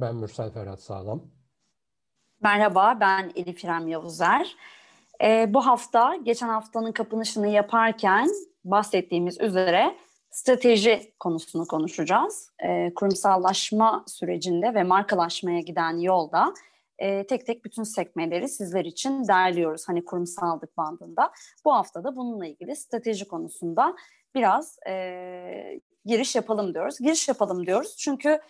Ben Mürsel Ferhat Sağlam. Merhaba, ben Elif İrem Yavuzer. Ee, bu hafta, geçen haftanın kapanışını yaparken bahsettiğimiz üzere strateji konusunu konuşacağız. Ee, kurumsallaşma sürecinde ve markalaşmaya giden yolda e, tek tek bütün sekmeleri sizler için derliyoruz. Hani kurumsallık bandında. Bu hafta da bununla ilgili strateji konusunda biraz e, giriş yapalım diyoruz. Giriş yapalım diyoruz çünkü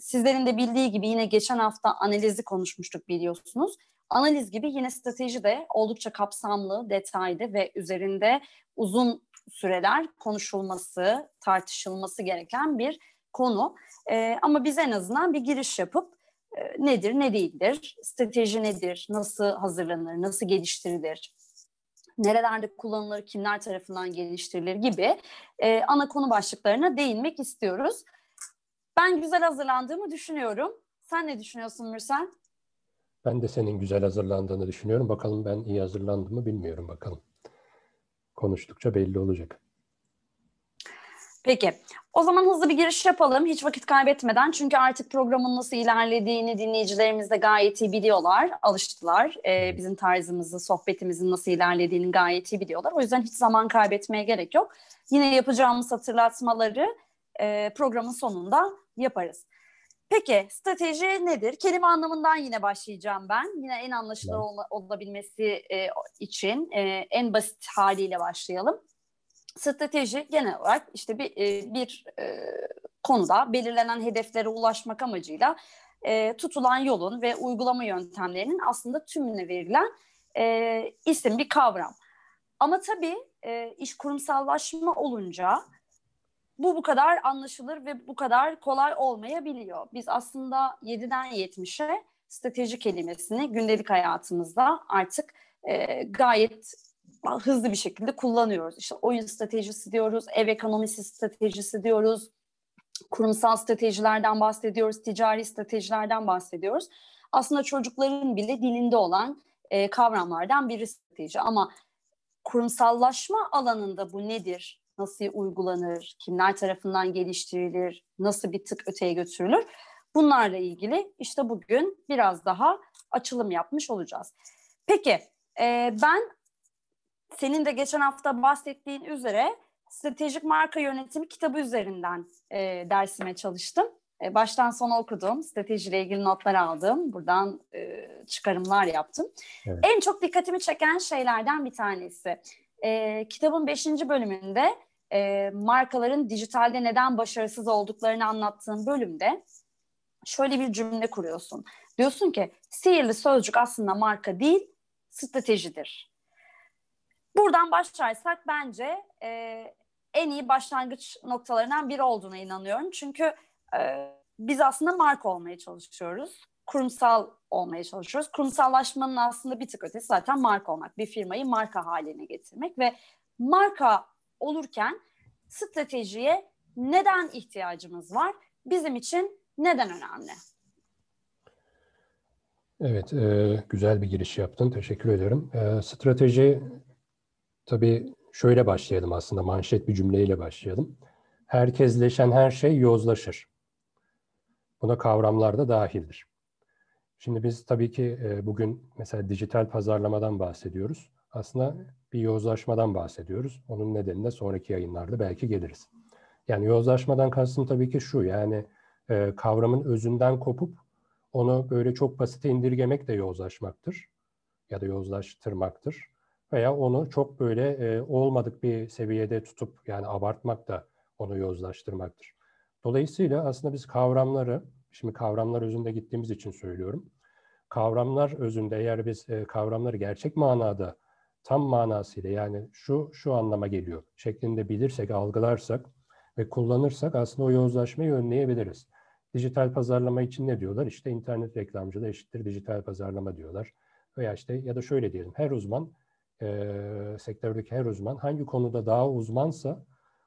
sizlerin de bildiği gibi yine geçen hafta analizi konuşmuştuk biliyorsunuz. Analiz gibi yine strateji de oldukça kapsamlı, detaylı ve üzerinde uzun süreler konuşulması, tartışılması gereken bir konu. Ee, ama biz en azından bir giriş yapıp e, nedir, ne değildir, strateji nedir, nasıl hazırlanır, nasıl geliştirilir, nerelerde kullanılır, kimler tarafından geliştirilir gibi e, ana konu başlıklarına değinmek istiyoruz. Ben güzel hazırlandığımı düşünüyorum. Sen ne düşünüyorsun Mürsel? Ben de senin güzel hazırlandığını düşünüyorum. Bakalım ben iyi hazırlandım mı bilmiyorum bakalım. Konuştukça belli olacak. Peki. O zaman hızlı bir giriş yapalım hiç vakit kaybetmeden. Çünkü artık programın nasıl ilerlediğini dinleyicilerimiz de gayet iyi biliyorlar, alıştılar. Ee, bizim tarzımızı, sohbetimizin nasıl ilerlediğini gayet iyi biliyorlar. O yüzden hiç zaman kaybetmeye gerek yok. Yine yapacağımız hatırlatmaları e, programın sonunda yaparız. Peki strateji nedir? Kelime anlamından yine başlayacağım ben. Yine en anlaşılır ol, olabilmesi e, için e, en basit haliyle başlayalım. Strateji genel olarak işte bir, e, bir e, konuda belirlenen hedeflere ulaşmak amacıyla e, tutulan yolun ve uygulama yöntemlerinin aslında tümüne verilen e, isim bir kavram. Ama tabii e, iş kurumsallaşma olunca bu bu kadar anlaşılır ve bu kadar kolay olmayabiliyor. Biz aslında 7'den 70'e strateji kelimesini gündelik hayatımızda artık e, gayet hızlı bir şekilde kullanıyoruz. İşte oyun stratejisi diyoruz, ev ekonomisi stratejisi diyoruz, kurumsal stratejilerden bahsediyoruz, ticari stratejilerden bahsediyoruz. Aslında çocukların bile dilinde olan e, kavramlardan biri strateji ama kurumsallaşma alanında bu nedir? Nasıl uygulanır, kimler tarafından geliştirilir, nasıl bir tık öteye götürülür. Bunlarla ilgili işte bugün biraz daha açılım yapmış olacağız. Peki e, ben senin de geçen hafta bahsettiğin üzere stratejik marka yönetimi kitabı üzerinden e, dersime çalıştım. E, baştan sona okudum, stratejiyle ilgili notlar aldım, buradan e, çıkarımlar yaptım. Evet. En çok dikkatimi çeken şeylerden bir tanesi e, kitabın beşinci bölümünde e, markaların dijitalde neden başarısız olduklarını anlattığın bölümde şöyle bir cümle kuruyorsun. Diyorsun ki sihirli sözcük aslında marka değil, stratejidir. Buradan başlarsak bence e, en iyi başlangıç noktalarından biri olduğuna inanıyorum. Çünkü e, biz aslında marka olmaya çalışıyoruz. Kurumsal olmaya çalışıyoruz. Kurumsallaşmanın aslında bir tık ötesi zaten marka olmak. Bir firmayı marka haline getirmek ve marka olurken stratejiye neden ihtiyacımız var? Bizim için neden önemli? Evet, e, güzel bir giriş yaptın. Teşekkür ederim. E, strateji, tabii şöyle başlayalım aslında, manşet bir cümleyle başlayalım. Herkesleşen her şey yozlaşır. Buna kavramlar da dahildir. Şimdi biz tabii ki e, bugün mesela dijital pazarlamadan bahsediyoruz. Aslında bir yozlaşmadan bahsediyoruz. Onun nedenine sonraki yayınlarda belki geliriz. Yani yozlaşmadan kastım tabii ki şu, yani e, kavramın özünden kopup onu böyle çok basite indirgemek de yozlaşmaktır ya da yozlaştırmaktır. Veya onu çok böyle e, olmadık bir seviyede tutup yani abartmak da onu yozlaştırmaktır. Dolayısıyla aslında biz kavramları, şimdi kavramlar özünde gittiğimiz için söylüyorum. Kavramlar özünde eğer biz e, kavramları gerçek manada tam manasıyla yani şu şu anlama geliyor şeklinde bilirsek, algılarsak ve kullanırsak aslında o yozlaşmayı önleyebiliriz. Dijital pazarlama için ne diyorlar? İşte internet reklamcılığı eşittir dijital pazarlama diyorlar. Veya işte ya da şöyle diyelim her uzman e, sektördeki her uzman hangi konuda daha uzmansa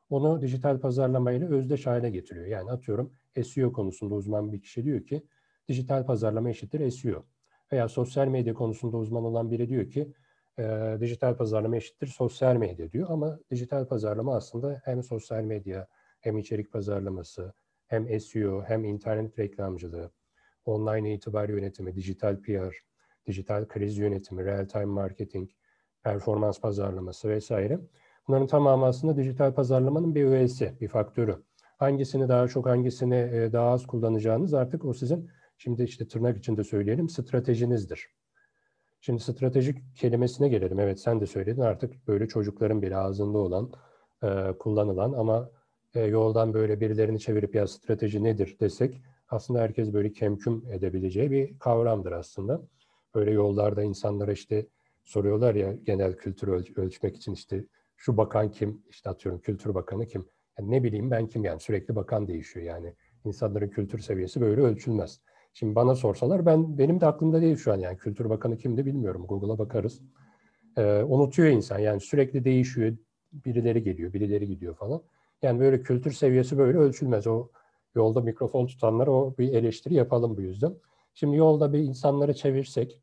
onu dijital pazarlama ile özdeş hale getiriyor. Yani atıyorum SEO konusunda uzman bir kişi diyor ki dijital pazarlama eşittir SEO. Veya sosyal medya konusunda uzman olan biri diyor ki e, dijital pazarlama eşittir sosyal medya diyor ama dijital pazarlama aslında hem sosyal medya hem içerik pazarlaması hem SEO hem internet reklamcılığı online itibar yönetimi, dijital PR, dijital kriz yönetimi, real time marketing, performans pazarlaması vesaire. Bunların tamamı aslında dijital pazarlamanın bir öğesi, bir faktörü. Hangisini daha çok, hangisini e, daha az kullanacağınız artık o sizin, şimdi işte tırnak içinde söyleyelim, stratejinizdir. Şimdi stratejik kelimesine gelelim. Evet sen de söyledin artık böyle çocukların bile ağzında olan, e, kullanılan ama e, yoldan böyle birilerini çevirip ya strateji nedir desek aslında herkes böyle kemküm edebileceği bir kavramdır aslında. Böyle yollarda insanlara işte soruyorlar ya genel kültür öl- ölçmek için işte şu bakan kim, işte atıyorum kültür bakanı kim. Yani ne bileyim ben kim yani sürekli bakan değişiyor yani. İnsanların kültür seviyesi böyle ölçülmez. Şimdi bana sorsalar ben benim de aklımda değil şu an yani kültür bakanı kimdi bilmiyorum. Google'a bakarız. Ee, unutuyor insan yani sürekli değişiyor. Birileri geliyor, birileri gidiyor falan. Yani böyle kültür seviyesi böyle ölçülmez. O yolda mikrofon tutanlara o bir eleştiri yapalım bu yüzden. Şimdi yolda bir insanları çevirsek,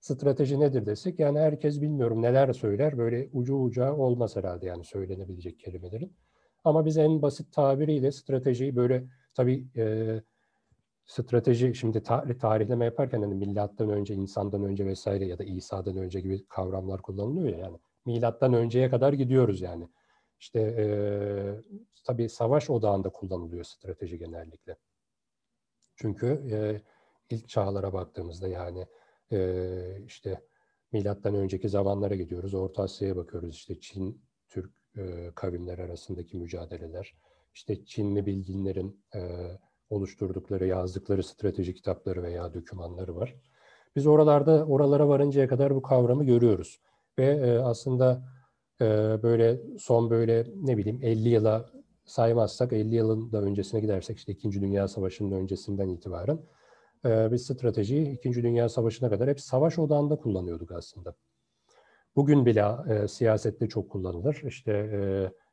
strateji nedir desek yani herkes bilmiyorum neler söyler. Böyle ucu uca olmaz herhalde yani söylenebilecek kelimelerin. Ama biz en basit tabiriyle stratejiyi böyle tabii e, strateji şimdi tarih, tarihleme yaparken hani milattan önce, insandan önce vesaire ya da İsa'dan önce gibi kavramlar kullanılıyor ya yani. Milattan önceye kadar gidiyoruz yani. İşte e, tabii savaş odağında kullanılıyor strateji genellikle. Çünkü e, ilk çağlara baktığımızda yani e, işte milattan önceki zamanlara gidiyoruz. Orta Asya'ya bakıyoruz. İşte Çin, Türk e, kavimler arasındaki mücadeleler. İşte Çinli bilginlerin e, oluşturdukları, yazdıkları strateji kitapları veya dokümanları var. Biz oralarda, oralara varıncaya kadar bu kavramı görüyoruz. Ve e, aslında e, böyle son böyle ne bileyim 50 yıla saymazsak 50 yılın da öncesine gidersek işte 2. Dünya Savaşı'nın öncesinden itibaren e, biz stratejiyi 2. Dünya Savaşı'na kadar hep savaş odağında kullanıyorduk aslında. Bugün bile e, siyasette çok kullanılır. İşte e,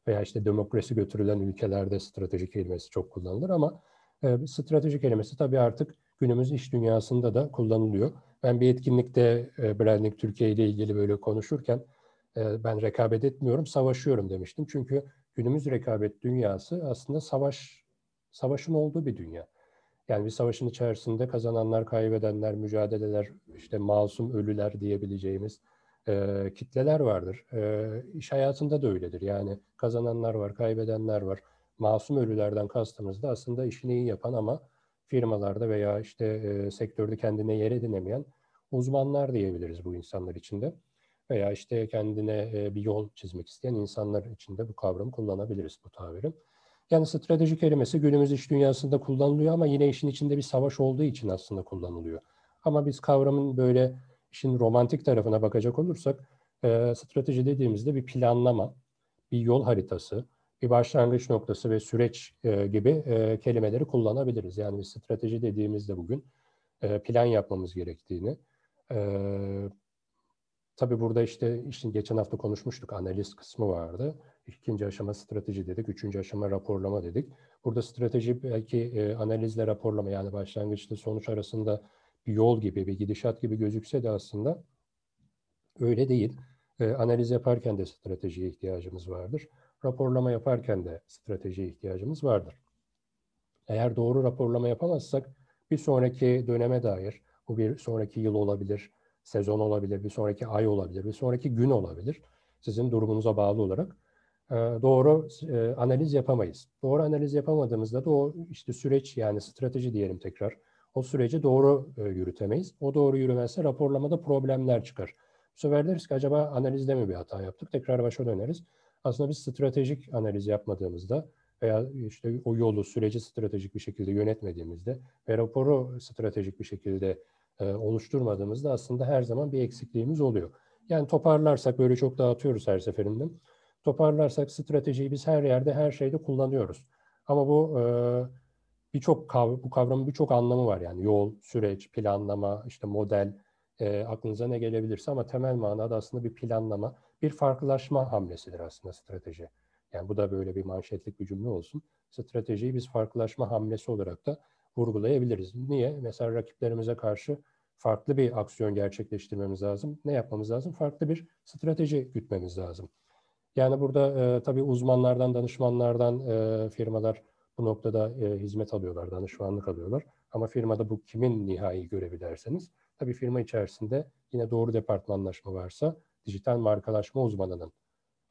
veya işte demokrasi götürülen ülkelerde strateji kelimesi çok kullanılır ama e, strateji kelimesi tabii artık günümüz iş dünyasında da kullanılıyor. Ben bir etkinlikte e, Branding Türkiye ile ilgili böyle konuşurken e, ben rekabet etmiyorum, savaşıyorum demiştim. Çünkü günümüz rekabet dünyası aslında savaş savaşın olduğu bir dünya. Yani bir savaşın içerisinde kazananlar, kaybedenler, mücadeleler, işte masum ölüler diyebileceğimiz e, kitleler vardır. E, iş hayatında da öyledir. Yani kazananlar var, kaybedenler var. Masum ölülerden kastımız da aslında işini iyi yapan ama firmalarda veya işte e, sektörde kendine yer edinemeyen uzmanlar diyebiliriz bu insanlar içinde. Veya işte kendine e, bir yol çizmek isteyen insanlar içinde bu kavramı kullanabiliriz bu tabiri. Yani strateji kelimesi günümüz iş dünyasında kullanılıyor ama yine işin içinde bir savaş olduğu için aslında kullanılıyor. Ama biz kavramın böyle işin romantik tarafına bakacak olursak e, strateji dediğimizde bir planlama, bir yol haritası, bir başlangıç noktası ve süreç e, gibi e, kelimeleri kullanabiliriz. Yani bir strateji dediğimizde bugün e, plan yapmamız gerektiğini, e, tabii burada işte, işte geçen hafta konuşmuştuk analiz kısmı vardı. İkinci aşama strateji dedik, üçüncü aşama raporlama dedik. Burada strateji belki e, analizle raporlama yani başlangıçta sonuç arasında bir yol gibi, bir gidişat gibi gözükse de aslında öyle değil. E, analiz yaparken de stratejiye ihtiyacımız vardır. Raporlama yaparken de stratejiye ihtiyacımız vardır. Eğer doğru raporlama yapamazsak bir sonraki döneme dair, bu bir sonraki yıl olabilir, sezon olabilir, bir sonraki ay olabilir, bir sonraki gün olabilir. Sizin durumunuza bağlı olarak doğru analiz yapamayız. Doğru analiz yapamadığımızda da o işte süreç yani strateji diyelim tekrar. O süreci doğru yürütemeyiz. O doğru yürümezse raporlamada problemler çıkar. Bu sefer deriz ki acaba analizde mi bir hata yaptık? Tekrar başa döneriz. Aslında biz stratejik analiz yapmadığımızda veya işte o yolu, süreci stratejik bir şekilde yönetmediğimizde ve raporu stratejik bir şekilde e, oluşturmadığımızda aslında her zaman bir eksikliğimiz oluyor. Yani toparlarsak böyle çok dağıtıyoruz her seferinde. Toparlarsak stratejiyi biz her yerde, her şeyde kullanıyoruz. Ama bu e, birçok kav bu kavramın birçok anlamı var yani yol, süreç, planlama, işte model, e, aklınıza ne gelebilirse ama temel manada aslında bir planlama, bir farklılaşma hamlesidir aslında strateji. Yani bu da böyle bir manşetlik bir cümle olsun. Stratejiyi biz farklılaşma hamlesi olarak da vurgulayabiliriz. Niye? Mesela rakiplerimize karşı farklı bir aksiyon gerçekleştirmemiz lazım. Ne yapmamız lazım? Farklı bir strateji gütmemiz lazım. Yani burada e, tabii uzmanlardan, danışmanlardan e, firmalar bu noktada e, hizmet alıyorlar, danışmanlık alıyorlar. Ama firmada bu kimin nihai görevi derseniz, tabii firma içerisinde yine doğru departmanlaşma varsa dijital markalaşma uzmanının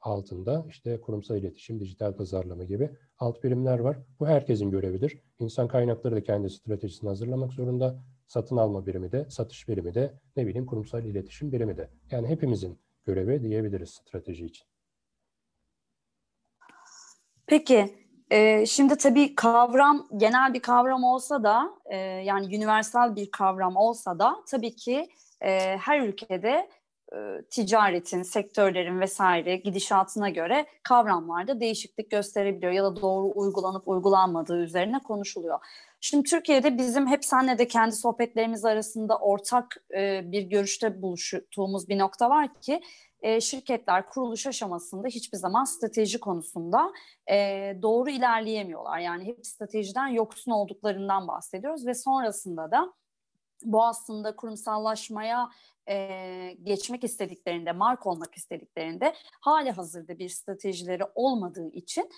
altında işte kurumsal iletişim, dijital pazarlama gibi alt birimler var. Bu herkesin görevidir. İnsan kaynakları da kendi stratejisini hazırlamak zorunda. Satın alma birimi de, satış birimi de, ne bileyim kurumsal iletişim birimi de. Yani hepimizin görevi diyebiliriz strateji için. Peki, e, şimdi tabii kavram genel bir kavram olsa da, e, yani universal bir kavram olsa da tabii ki e, her ülkede e, ticaretin, sektörlerin vesaire gidişatına göre kavramlarda değişiklik gösterebiliyor ya da doğru uygulanıp uygulanmadığı üzerine konuşuluyor. Şimdi Türkiye'de bizim hep senle de kendi sohbetlerimiz arasında ortak bir görüşte buluştuğumuz bir nokta var ki e, şirketler kuruluş aşamasında hiçbir zaman strateji konusunda e, doğru ilerleyemiyorlar. Yani hep stratejiden yoksun olduklarından bahsediyoruz ve sonrasında da bu aslında kurumsallaşmaya e, geçmek istediklerinde, mark olmak istediklerinde hali hazırda bir stratejileri olmadığı için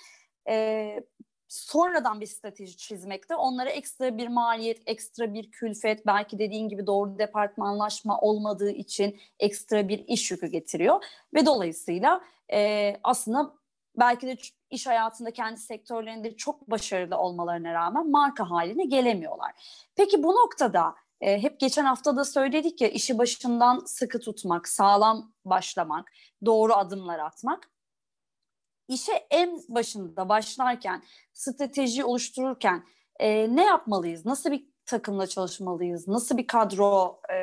e, sonradan bir strateji çizmekte onlara ekstra bir maliyet, ekstra bir külfet, belki dediğin gibi doğru departmanlaşma olmadığı için ekstra bir iş yükü getiriyor ve dolayısıyla e, aslında belki de iş hayatında kendi sektörlerinde çok başarılı olmalarına rağmen marka haline gelemiyorlar. Peki bu noktada e, hep geçen hafta da söyledik ya işi başından sıkı tutmak, sağlam başlamak, doğru adımlar atmak. İşe en başında başlarken, strateji oluştururken e, ne yapmalıyız? Nasıl bir takımla çalışmalıyız? Nasıl bir kadro e,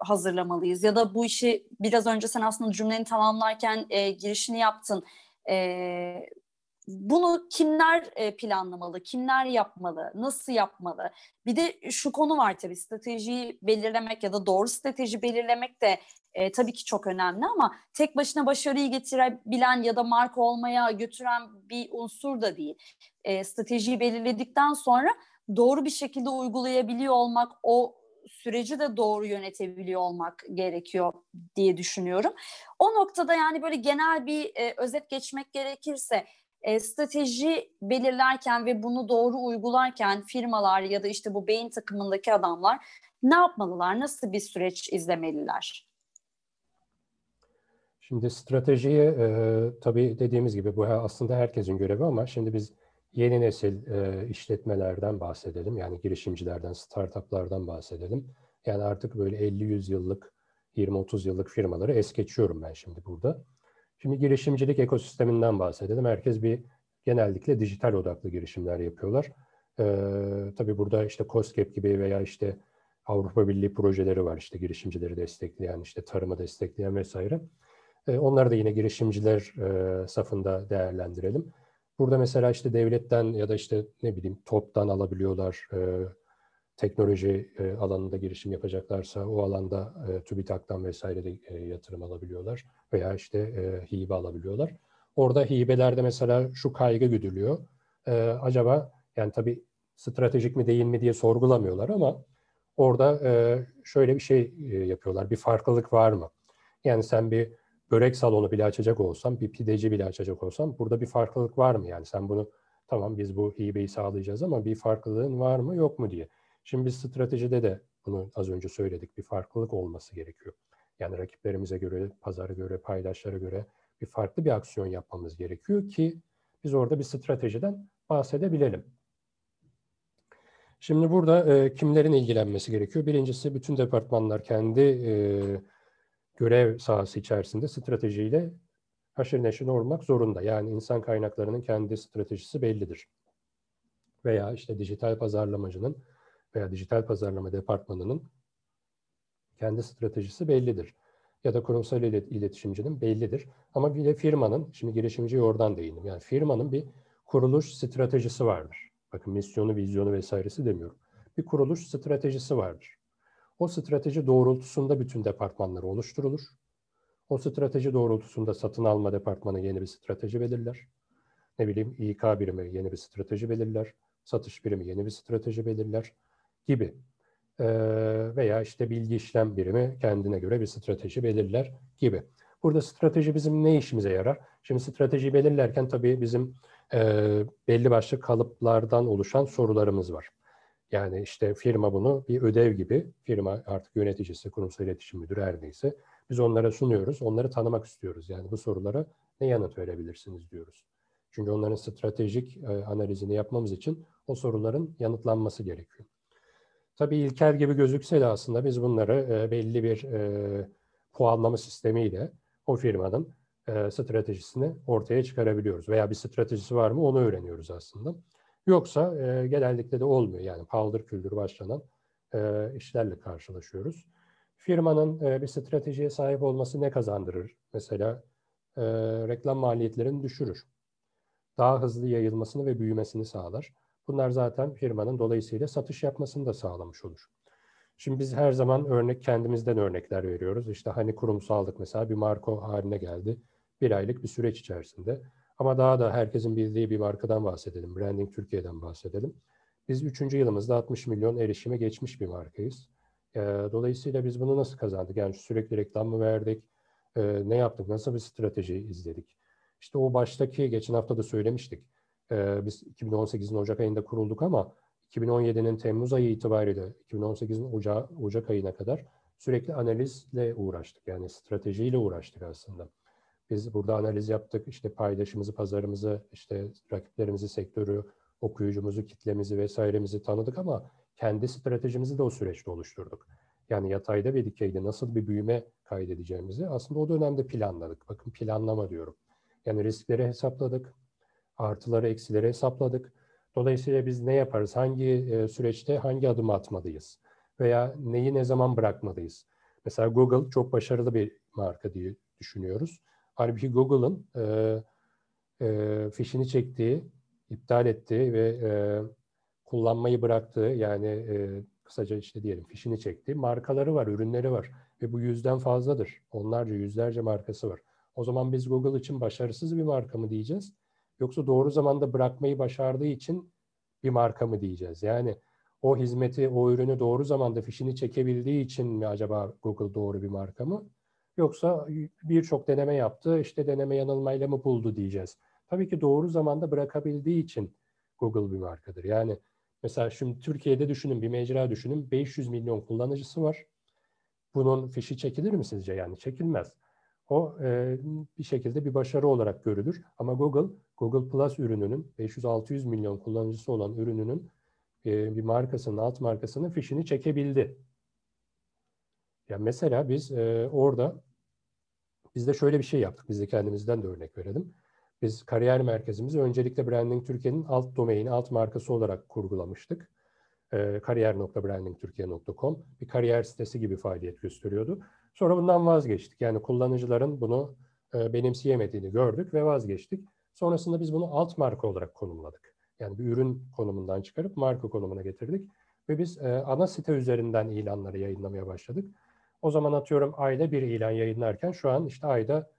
hazırlamalıyız? Ya da bu işi biraz önce sen aslında cümleni tamamlarken e, girişini yaptın. E, bunu kimler e, planlamalı, kimler yapmalı, nasıl yapmalı? Bir de şu konu var tabii stratejiyi belirlemek ya da doğru strateji belirlemek de e, tabii ki çok önemli ama tek başına başarıyı getirebilen ya da marka olmaya götüren bir unsur da değil. E, stratejiyi belirledikten sonra doğru bir şekilde uygulayabiliyor olmak, o süreci de doğru yönetebiliyor olmak gerekiyor diye düşünüyorum. O noktada yani böyle genel bir e, özet geçmek gerekirse e, strateji belirlerken ve bunu doğru uygularken firmalar ya da işte bu beyin takımındaki adamlar ne yapmalılar? Nasıl bir süreç izlemeliler? Şimdi stratejiyi e, tabii dediğimiz gibi bu aslında herkesin görevi ama şimdi biz yeni nesil e, işletmelerden bahsedelim. Yani girişimcilerden, startuplardan bahsedelim. Yani artık böyle 50-100 yıllık, 20-30 yıllık firmaları es geçiyorum ben şimdi burada. Şimdi girişimcilik ekosisteminden bahsedelim. Herkes bir genellikle dijital odaklı girişimler yapıyorlar. Ee, tabii burada işte COSGAP gibi veya işte Avrupa Birliği projeleri var. işte girişimcileri destekleyen, işte tarımı destekleyen vesaire. Ee, onları da yine girişimciler e, safında değerlendirelim. Burada mesela işte devletten ya da işte ne bileyim TOP'tan alabiliyorlar. E, teknoloji e, alanında girişim yapacaklarsa o alanda TÜBİTAK'tan vesaire de yatırım alabiliyorlar veya işte hibe alabiliyorlar. Orada hibelerde mesela şu kaygı güdülüyor. Acaba yani tabii stratejik mi değil mi diye sorgulamıyorlar ama orada şöyle bir şey yapıyorlar. Bir farklılık var mı? Yani sen bir börek salonu bile açacak olsan, bir pideci bile açacak olsan burada bir farklılık var mı? Yani sen bunu tamam biz bu hibeyi sağlayacağız ama bir farklılığın var mı yok mu diye. Şimdi biz stratejide de bunu az önce söyledik. Bir farklılık olması gerekiyor. Yani rakiplerimize göre, pazara göre, paydaşlara göre bir farklı bir aksiyon yapmamız gerekiyor ki biz orada bir stratejiden bahsedebilelim. Şimdi burada e, kimlerin ilgilenmesi gerekiyor? Birincisi bütün departmanlar kendi e, görev sahası içerisinde stratejiyle haşır neşir olmak zorunda. Yani insan kaynaklarının kendi stratejisi bellidir. Veya işte dijital pazarlamacının veya dijital pazarlama departmanının kendi stratejisi bellidir. Ya da kurumsal iletişimcinin bellidir. Ama bir de firmanın, şimdi girişimciye oradan değindim. Yani firmanın bir kuruluş stratejisi vardır. Bakın misyonu, vizyonu vesairesi demiyorum. Bir kuruluş stratejisi vardır. O strateji doğrultusunda bütün departmanları oluşturulur. O strateji doğrultusunda satın alma departmanı yeni bir strateji belirler. Ne bileyim İK birimi yeni bir strateji belirler. Satış birimi yeni bir strateji belirler gibi. E, veya işte bilgi işlem birimi kendine göre bir strateji belirler gibi. Burada strateji bizim ne işimize yarar? Şimdi strateji belirlerken tabii bizim e, belli başlı kalıplardan oluşan sorularımız var. Yani işte firma bunu bir ödev gibi, firma artık yöneticisi, kurumsal iletişim müdürü her neyse, biz onlara sunuyoruz, onları tanımak istiyoruz. Yani bu sorulara ne yanıt verebilirsiniz diyoruz. Çünkü onların stratejik e, analizini yapmamız için o soruların yanıtlanması gerekiyor. Tabii ilkel gibi gözükse de aslında biz bunları e, belli bir e, puanlama sistemiyle o firmanın e, stratejisini ortaya çıkarabiliyoruz. Veya bir stratejisi var mı onu öğreniyoruz aslında. Yoksa e, genellikle de olmuyor. Yani paldır küldür başlanan e, işlerle karşılaşıyoruz. Firmanın e, bir stratejiye sahip olması ne kazandırır? Mesela e, reklam maliyetlerini düşürür. Daha hızlı yayılmasını ve büyümesini sağlar. Bunlar zaten firmanın dolayısıyla satış yapmasını da sağlamış olur. Şimdi biz her zaman örnek kendimizden örnekler veriyoruz. İşte hani kurumsallık mesela bir marka haline geldi. Bir aylık bir süreç içerisinde. Ama daha da herkesin bildiği bir markadan bahsedelim. Branding Türkiye'den bahsedelim. Biz üçüncü yılımızda 60 milyon erişime geçmiş bir markayız. Dolayısıyla biz bunu nasıl kazandık? Yani sürekli reklam mı verdik? Ne yaptık? Nasıl bir strateji izledik? İşte o baştaki, geçen hafta da söylemiştik. Biz 2018'in Ocak ayında kurulduk ama 2017'nin Temmuz ayı itibariyle 2018'in Ocak, Ocak ayına kadar sürekli analizle uğraştık. Yani stratejiyle uğraştık aslında. Biz burada analiz yaptık. İşte paydaşımızı, pazarımızı, işte rakiplerimizi, sektörü, okuyucumuzu, kitlemizi vesairemizi tanıdık ama kendi stratejimizi de o süreçte oluşturduk. Yani yatayda ve dikeyde nasıl bir büyüme kaydedeceğimizi aslında o dönemde planladık. Bakın planlama diyorum. Yani riskleri hesapladık, artıları, eksileri hesapladık. Dolayısıyla biz ne yaparız? Hangi e, süreçte hangi adımı atmalıyız? Veya neyi ne zaman bırakmalıyız? Mesela Google çok başarılı bir marka diye düşünüyoruz. Halbuki Google'ın e, e, fişini çektiği, iptal ettiği ve e, kullanmayı bıraktığı yani e, kısaca işte diyelim fişini çektiği markaları var, ürünleri var. Ve bu yüzden fazladır. Onlarca, yüzlerce markası var. O zaman biz Google için başarısız bir marka mı diyeceğiz? Yoksa doğru zamanda bırakmayı başardığı için bir marka mı diyeceğiz? Yani o hizmeti, o ürünü doğru zamanda fişini çekebildiği için mi acaba Google doğru bir marka mı? Yoksa birçok deneme yaptı, işte deneme yanılmayla mı buldu diyeceğiz. Tabii ki doğru zamanda bırakabildiği için Google bir markadır. Yani mesela şimdi Türkiye'de düşünün, bir mecra düşünün, 500 milyon kullanıcısı var. Bunun fişi çekilir mi sizce? Yani çekilmez. O e, bir şekilde bir başarı olarak görülür. Ama Google, Google Plus ürününün 500-600 milyon kullanıcısı olan ürününün e, bir markasının, alt markasının fişini çekebildi. Yani mesela biz e, orada biz de şöyle bir şey yaptık. Biz de kendimizden de örnek verelim. Biz kariyer merkezimizi öncelikle Branding Türkiye'nin alt domaini, alt markası olarak kurgulamıştık. E, kariyer.brandingturkiye.com bir kariyer sitesi gibi faaliyet gösteriyordu. Sonra bundan vazgeçtik. Yani kullanıcıların bunu e, benimseyemediğini gördük ve vazgeçtik. Sonrasında biz bunu alt marka olarak konumladık. Yani bir ürün konumundan çıkarıp marka konumuna getirdik. Ve biz e, ana site üzerinden ilanları yayınlamaya başladık. O zaman atıyorum ayda bir ilan yayınlarken şu an işte ayda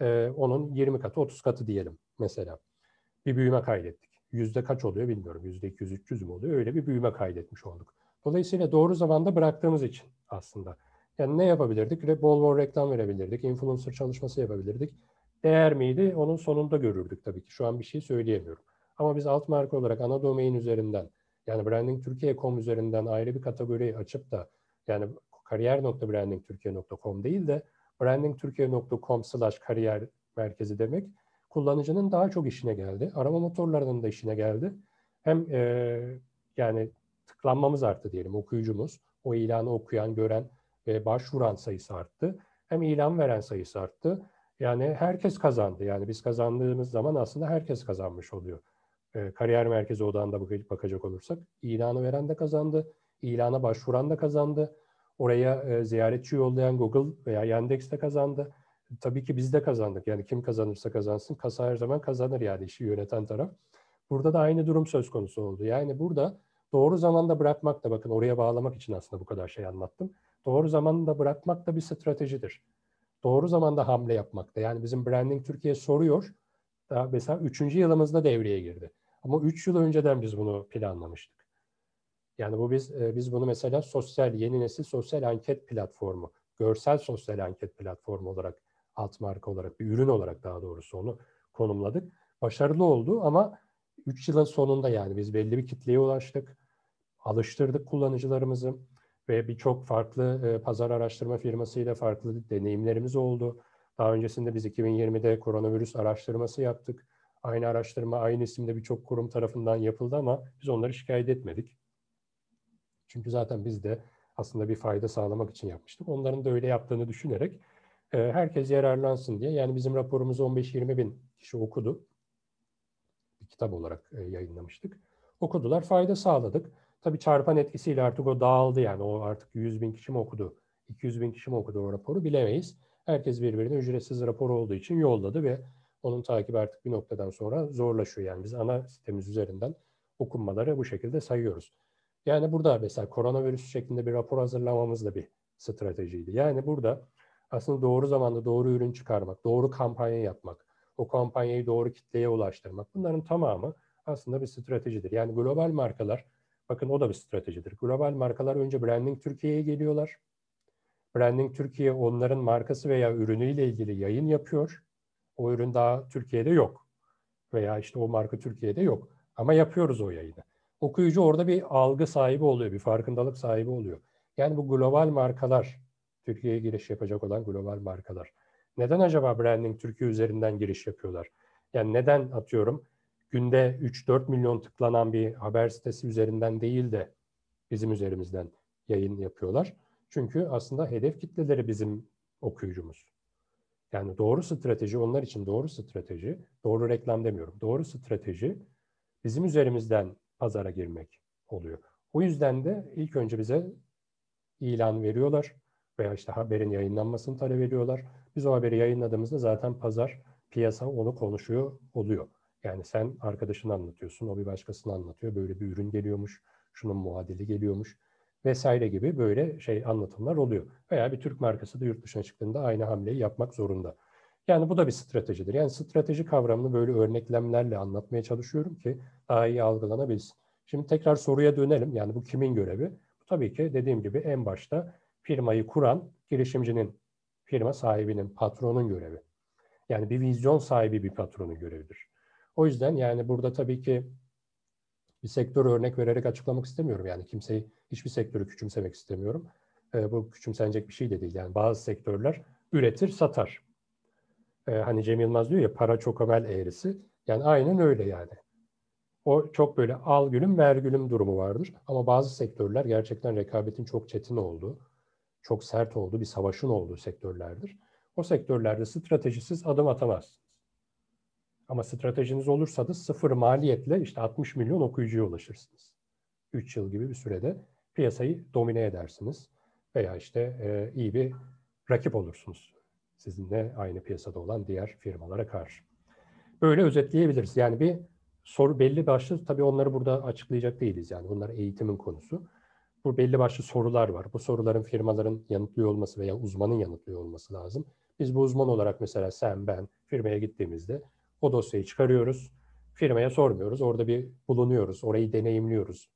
e, onun 20 katı 30 katı diyelim mesela. Bir büyüme kaydettik. Yüzde kaç oluyor bilmiyorum. Yüzde 200-300 mü oluyor? Öyle bir büyüme kaydetmiş olduk. Dolayısıyla doğru zamanda bıraktığımız için aslında. Yani ne yapabilirdik? Bol bol reklam verebilirdik. Influencer çalışması yapabilirdik. Değer miydi? Onun sonunda görürdük tabii ki. Şu an bir şey söyleyemiyorum. Ama biz alt marka olarak ana domain üzerinden yani Branding Türkiye.com üzerinden ayrı bir kategori açıp da yani kariyer.brandingturkiye.com değil de brandingturkiye.com slash kariyer merkezi demek kullanıcının daha çok işine geldi. Arama motorlarının da işine geldi. Hem e, yani tıklanmamız arttı diyelim okuyucumuz. O ilanı okuyan, gören ve başvuran sayısı arttı. Hem ilan veren sayısı arttı. Yani herkes kazandı. Yani biz kazandığımız zaman aslında herkes kazanmış oluyor. E, kariyer merkezi odağında bakacak olursak ilanı veren de kazandı. İlana başvuran da kazandı. Oraya e, ziyaretçi yollayan Google veya Yandex de kazandı. Tabii ki biz de kazandık. Yani kim kazanırsa kazansın, kasa her zaman kazanır yani işi yöneten taraf. Burada da aynı durum söz konusu oldu. Yani burada doğru zamanda bırakmak da bakın oraya bağlamak için aslında bu kadar şey anlattım. Doğru zamanda bırakmak da bir stratejidir. Doğru zamanda hamle yapmak da. Yani bizim Branding Türkiye soruyor. Daha mesela üçüncü yılımızda devreye girdi. Ama üç yıl önceden biz bunu planlamıştık. Yani bu biz e, biz bunu mesela sosyal yeni nesil sosyal anket platformu, görsel sosyal anket platformu olarak alt marka olarak bir ürün olarak daha doğrusu onu konumladık. Başarılı oldu ama 3 yılın sonunda yani biz belli bir kitleye ulaştık. alıştırdık kullanıcılarımızı ve birçok farklı e, pazar araştırma firmasıyla farklı deneyimlerimiz oldu. Daha öncesinde biz 2020'de koronavirüs araştırması yaptık. Aynı araştırma aynı isimde birçok kurum tarafından yapıldı ama biz onları şikayet etmedik. Çünkü zaten biz de aslında bir fayda sağlamak için yapmıştık. Onların da öyle yaptığını düşünerek e, herkes yararlansın diye. Yani bizim raporumuzu 15-20 bin kişi okudu. Bir kitap olarak e, yayınlamıştık. Okudular, fayda sağladık. Tabii çarpan etkisiyle artık o dağıldı yani. O artık 100 bin kişi mi okudu, 200 bin kişi mi okudu o raporu bilemeyiz. Herkes birbirine ücretsiz rapor olduğu için yolladı ve onun takibi artık bir noktadan sonra zorlaşıyor. Yani biz ana sitemiz üzerinden okunmaları bu şekilde sayıyoruz. Yani burada mesela koronavirüs şeklinde bir rapor hazırlamamız da bir stratejiydi. Yani burada aslında doğru zamanda doğru ürün çıkarmak, doğru kampanya yapmak, o kampanyayı doğru kitleye ulaştırmak bunların tamamı aslında bir stratejidir. Yani global markalar, bakın o da bir stratejidir. Global markalar önce Branding Türkiye'ye geliyorlar. Branding Türkiye onların markası veya ürünüyle ilgili yayın yapıyor. O ürün daha Türkiye'de yok. Veya işte o marka Türkiye'de yok. Ama yapıyoruz o yayını. Okuyucu orada bir algı sahibi oluyor, bir farkındalık sahibi oluyor. Yani bu global markalar, Türkiye'ye giriş yapacak olan global markalar. Neden acaba branding Türkiye üzerinden giriş yapıyorlar? Yani neden atıyorum günde 3-4 milyon tıklanan bir haber sitesi üzerinden değil de bizim üzerimizden yayın yapıyorlar? Çünkü aslında hedef kitleleri bizim okuyucumuz. Yani doğru strateji onlar için doğru strateji, doğru reklam demiyorum. Doğru strateji bizim üzerimizden pazara girmek oluyor. O yüzden de ilk önce bize ilan veriyorlar veya işte haberin yayınlanmasını talep ediyorlar. Biz o haberi yayınladığımızda zaten pazar, piyasa onu konuşuyor oluyor. Yani sen arkadaşını anlatıyorsun, o bir başkasını anlatıyor. Böyle bir ürün geliyormuş, şunun muadili geliyormuş vesaire gibi böyle şey anlatımlar oluyor. Veya bir Türk markası da yurt dışına çıktığında aynı hamleyi yapmak zorunda. Yani bu da bir stratejidir. Yani strateji kavramını böyle örneklemlerle anlatmaya çalışıyorum ki daha iyi algılanabilsin. Şimdi tekrar soruya dönelim. Yani bu kimin görevi? Bu tabii ki dediğim gibi en başta firmayı kuran girişimcinin, firma sahibinin, patronun görevi. Yani bir vizyon sahibi bir patronun görevidir. O yüzden yani burada tabii ki bir sektör örnek vererek açıklamak istemiyorum. Yani kimseyi, hiçbir sektörü küçümsemek istemiyorum. E, bu küçümsenecek bir şey de değil. Yani bazı sektörler üretir, satar. E, hani Cem Yılmaz diyor ya para çok amel eğrisi. Yani aynen öyle yani. O çok böyle al gülüm ver gülüm durumu vardır. Ama bazı sektörler gerçekten rekabetin çok çetin olduğu, çok sert olduğu, bir savaşın olduğu sektörlerdir. O sektörlerde stratejisiz adım atamazsınız. Ama stratejiniz olursa da sıfır maliyetle işte 60 milyon okuyucuya ulaşırsınız. 3 yıl gibi bir sürede piyasayı domine edersiniz. Veya işte e, iyi bir rakip olursunuz. Sizinle aynı piyasada olan diğer firmalara karşı. Böyle özetleyebiliriz. Yani bir soru belli başlı tabii onları burada açıklayacak değiliz. Yani bunlar eğitimin konusu. Bu belli başlı sorular var. Bu soruların firmaların yanıtlıyor olması veya uzmanın yanıtlıyor olması lazım. Biz bu uzman olarak mesela sen, ben firmaya gittiğimizde o dosyayı çıkarıyoruz. Firmaya sormuyoruz. Orada bir bulunuyoruz. Orayı deneyimliyoruz.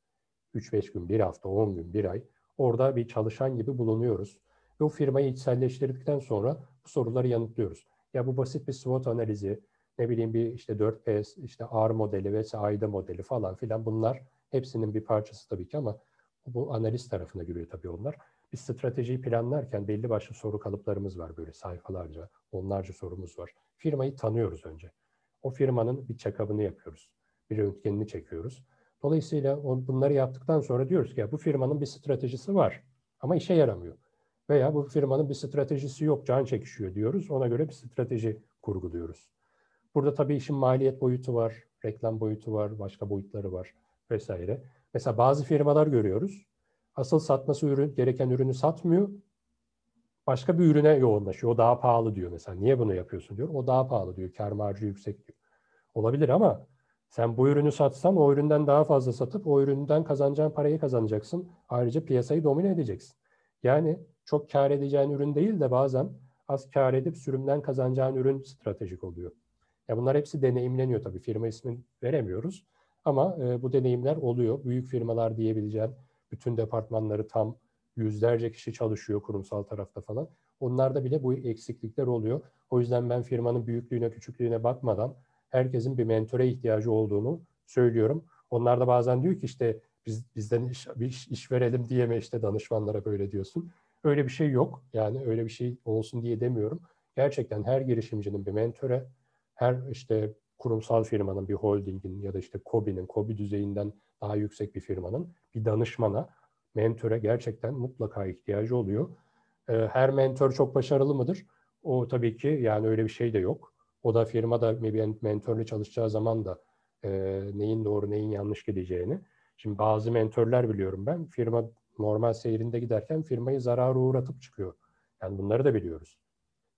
3-5 gün, bir hafta, 10 gün, bir ay. Orada bir çalışan gibi bulunuyoruz. Ve o firmayı içselleştirdikten sonra bu soruları yanıtlıyoruz. Ya bu basit bir SWOT analizi, ne bileyim bir işte 4P, işte R modeli ve AIDA modeli falan filan bunlar hepsinin bir parçası tabii ki ama bu analiz tarafına giriyor tabii onlar. Biz stratejiyi planlarken belli başlı soru kalıplarımız var böyle sayfalarca, onlarca sorumuz var. Firmayı tanıyoruz önce. O firmanın bir check-up'ını yapıyoruz. Bir röntgenini çekiyoruz. Dolayısıyla bunları yaptıktan sonra diyoruz ki ya bu firmanın bir stratejisi var ama işe yaramıyor. Veya bu firmanın bir stratejisi yok, can çekişiyor diyoruz. Ona göre bir strateji kurguluyoruz. Burada tabii işin maliyet boyutu var, reklam boyutu var, başka boyutları var vesaire. Mesela bazı firmalar görüyoruz. Asıl satması ürün, gereken ürünü satmıyor. Başka bir ürüne yoğunlaşıyor. O daha pahalı diyor mesela. Niye bunu yapıyorsun diyor. O daha pahalı diyor. Kar marjı yüksek diyor. Olabilir ama sen bu ürünü satsan o üründen daha fazla satıp o üründen kazanacağın parayı kazanacaksın. Ayrıca piyasayı domine edeceksin. Yani çok kar edeceğin ürün değil de bazen az kar edip sürümden kazanacağın ürün stratejik oluyor. Ya bunlar hepsi deneyimleniyor tabii. Firma ismini veremiyoruz. Ama e, bu deneyimler oluyor. Büyük firmalar diyebileceğim bütün departmanları tam yüzlerce kişi çalışıyor kurumsal tarafta falan. Onlarda bile bu eksiklikler oluyor. O yüzden ben firmanın büyüklüğüne, küçüklüğüne bakmadan herkesin bir mentöre ihtiyacı olduğunu söylüyorum. Onlar da bazen diyor ki işte biz bizden iş, bir iş, iş verelim diye mi işte danışmanlara böyle diyorsun. Öyle bir şey yok. Yani öyle bir şey olsun diye demiyorum. Gerçekten her girişimcinin bir mentöre, her işte kurumsal firmanın, bir holdingin ya da işte KOBİ'nin, KOBİ düzeyinden daha yüksek bir firmanın bir danışmana, mentöre gerçekten mutlaka ihtiyacı oluyor. Ee, her mentor çok başarılı mıdır? O tabii ki yani öyle bir şey de yok. O da firmada bir mentorla çalışacağı zaman da e, neyin doğru neyin yanlış gideceğini. Şimdi bazı mentorlar biliyorum ben. Firma normal seyrinde giderken firmayı zarara uğratıp çıkıyor. Yani bunları da biliyoruz.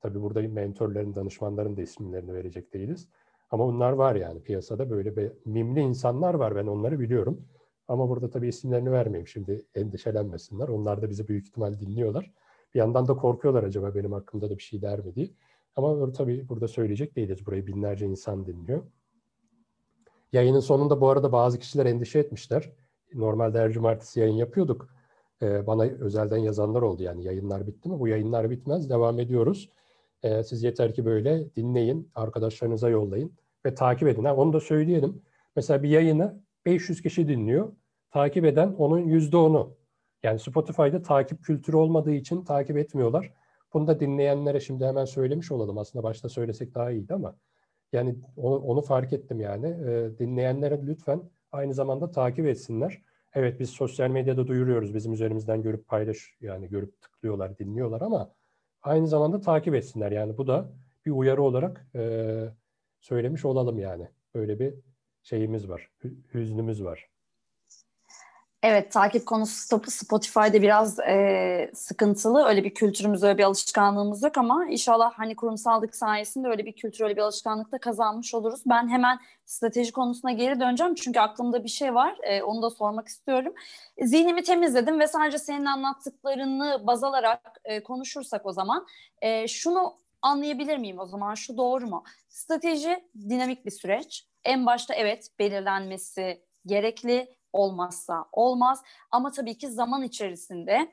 Tabii burada mentorların, danışmanların da isimlerini verecek değiliz. Ama bunlar var yani piyasada böyle bir mimli insanlar var ben onları biliyorum. Ama burada tabii isimlerini vermeyeyim şimdi endişelenmesinler. Onlar da bizi büyük ihtimal dinliyorlar. Bir yandan da korkuyorlar acaba benim hakkımda da bir şey der mi diye. Ama tabii burada söyleyecek değiliz. Burayı binlerce insan dinliyor. Yayının sonunda bu arada bazı kişiler endişe etmişler. Normalde her cumartesi yayın yapıyorduk. Ee, bana özelden yazanlar oldu yani yayınlar bitti mi? Bu yayınlar bitmez. Devam ediyoruz. Ee, siz yeter ki böyle dinleyin, arkadaşlarınıza yollayın ve takip edin. Ha, onu da söyleyelim. Mesela bir yayını 500 kişi dinliyor. Takip eden onun %10'u. Yani Spotify'da takip kültürü olmadığı için takip etmiyorlar. Bunu da dinleyenlere şimdi hemen söylemiş olalım. Aslında başta söylesek daha iyiydi ama yani onu, onu fark ettim yani. E, dinleyenlere lütfen aynı zamanda takip etsinler. Evet biz sosyal medyada duyuruyoruz. Bizim üzerimizden görüp paylaş yani görüp tıklıyorlar, dinliyorlar ama aynı zamanda takip etsinler. Yani bu da bir uyarı olarak e, söylemiş olalım yani. Böyle bir şeyimiz var, hüznümüz var. Evet takip konusu Spotify'da biraz e, sıkıntılı. Öyle bir kültürümüz, öyle bir alışkanlığımız yok ama inşallah hani kurumsallık sayesinde öyle bir kültür, öyle bir alışkanlık da kazanmış oluruz. Ben hemen strateji konusuna geri döneceğim çünkü aklımda bir şey var. E, onu da sormak istiyorum. Zihnimi temizledim ve sadece senin anlattıklarını baz alarak e, konuşursak o zaman e, şunu anlayabilir miyim o zaman? Şu doğru mu? Strateji dinamik bir süreç. En başta evet belirlenmesi gerekli olmazsa olmaz. Ama tabii ki zaman içerisinde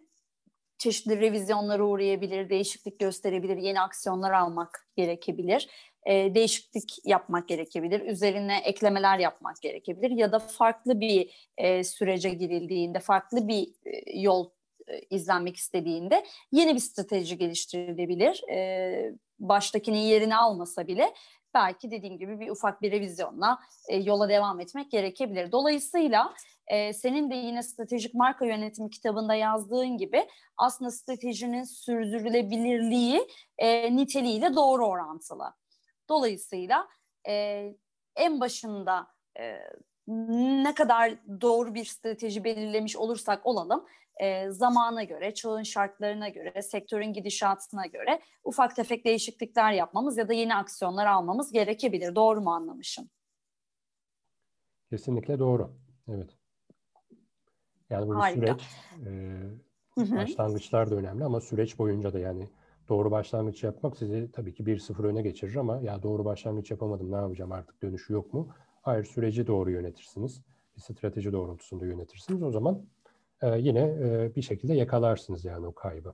çeşitli revizyonlara uğrayabilir, değişiklik gösterebilir, yeni aksiyonlar almak gerekebilir, e, değişiklik yapmak gerekebilir, üzerine eklemeler yapmak gerekebilir ya da farklı bir e, sürece girildiğinde, farklı bir e, yol e, izlenmek istediğinde yeni bir strateji geliştirilebilir. E, baştakinin yerini almasa bile belki dediğim gibi bir ufak bir revizyonla e, yola devam etmek gerekebilir. Dolayısıyla e, senin de yine stratejik marka yönetimi kitabında yazdığın gibi aslında stratejinin sürdürülebilirliği e, niteliğiyle doğru orantılı. Dolayısıyla e, en başında e, ne kadar doğru bir strateji belirlemiş olursak olalım e, zamana göre, çağın şartlarına göre, sektörün gidişatına göre ufak tefek değişiklikler yapmamız ya da yeni aksiyonlar almamız gerekebilir. Doğru mu anlamışım? Kesinlikle doğru. Evet. Yani bu süreç. E, başlangıçlar da önemli ama süreç boyunca da yani doğru başlangıç yapmak sizi tabii ki 1-0 öne geçirir ama ya doğru başlangıç yapamadım ne yapacağım artık dönüşü yok mu? Hayır süreci doğru yönetirsiniz. Bir strateji doğrultusunda yönetirsiniz. O zaman e, yine e, bir şekilde yakalarsınız yani o kaybı.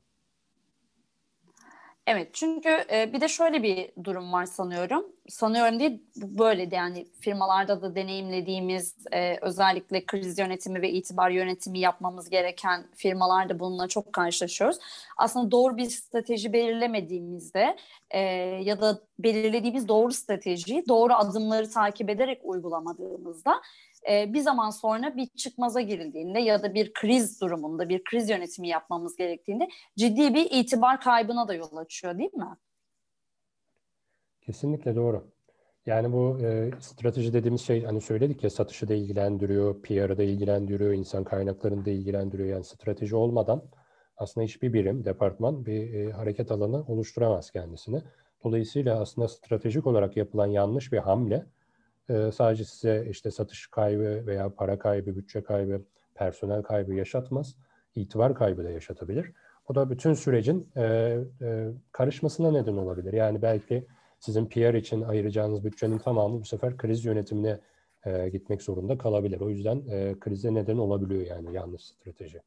Evet çünkü e, bir de şöyle bir durum var sanıyorum. Sanıyorum değil böyle de yani firmalarda da deneyimlediğimiz e, özellikle kriz yönetimi ve itibar yönetimi yapmamız gereken firmalarda bununla çok karşılaşıyoruz. Aslında doğru bir strateji belirlemediğimizde e, ya da belirlediğimiz doğru stratejiyi doğru adımları takip ederek uygulamadığımızda e, bir zaman sonra bir çıkmaza girildiğinde ya da bir kriz durumunda bir kriz yönetimi yapmamız gerektiğinde ciddi bir itibar kaybına da yol açıyor değil mi? Kesinlikle doğru. Yani bu e, strateji dediğimiz şey hani söyledik ya satışı da ilgilendiriyor, PR'ı da ilgilendiriyor, insan kaynaklarını da ilgilendiriyor. Yani strateji olmadan aslında hiçbir birim, departman bir e, hareket alanı oluşturamaz kendisini. Dolayısıyla aslında stratejik olarak yapılan yanlış bir hamle e, sadece size işte satış kaybı veya para kaybı, bütçe kaybı, personel kaybı yaşatmaz. itibar kaybı da yaşatabilir. O da bütün sürecin e, e, karışmasına neden olabilir. Yani belki sizin PR için ayıracağınız bütçenin tamamı bu sefer kriz yönetimine e, gitmek zorunda kalabilir. O yüzden e, krize neden olabiliyor yani yanlış strateji.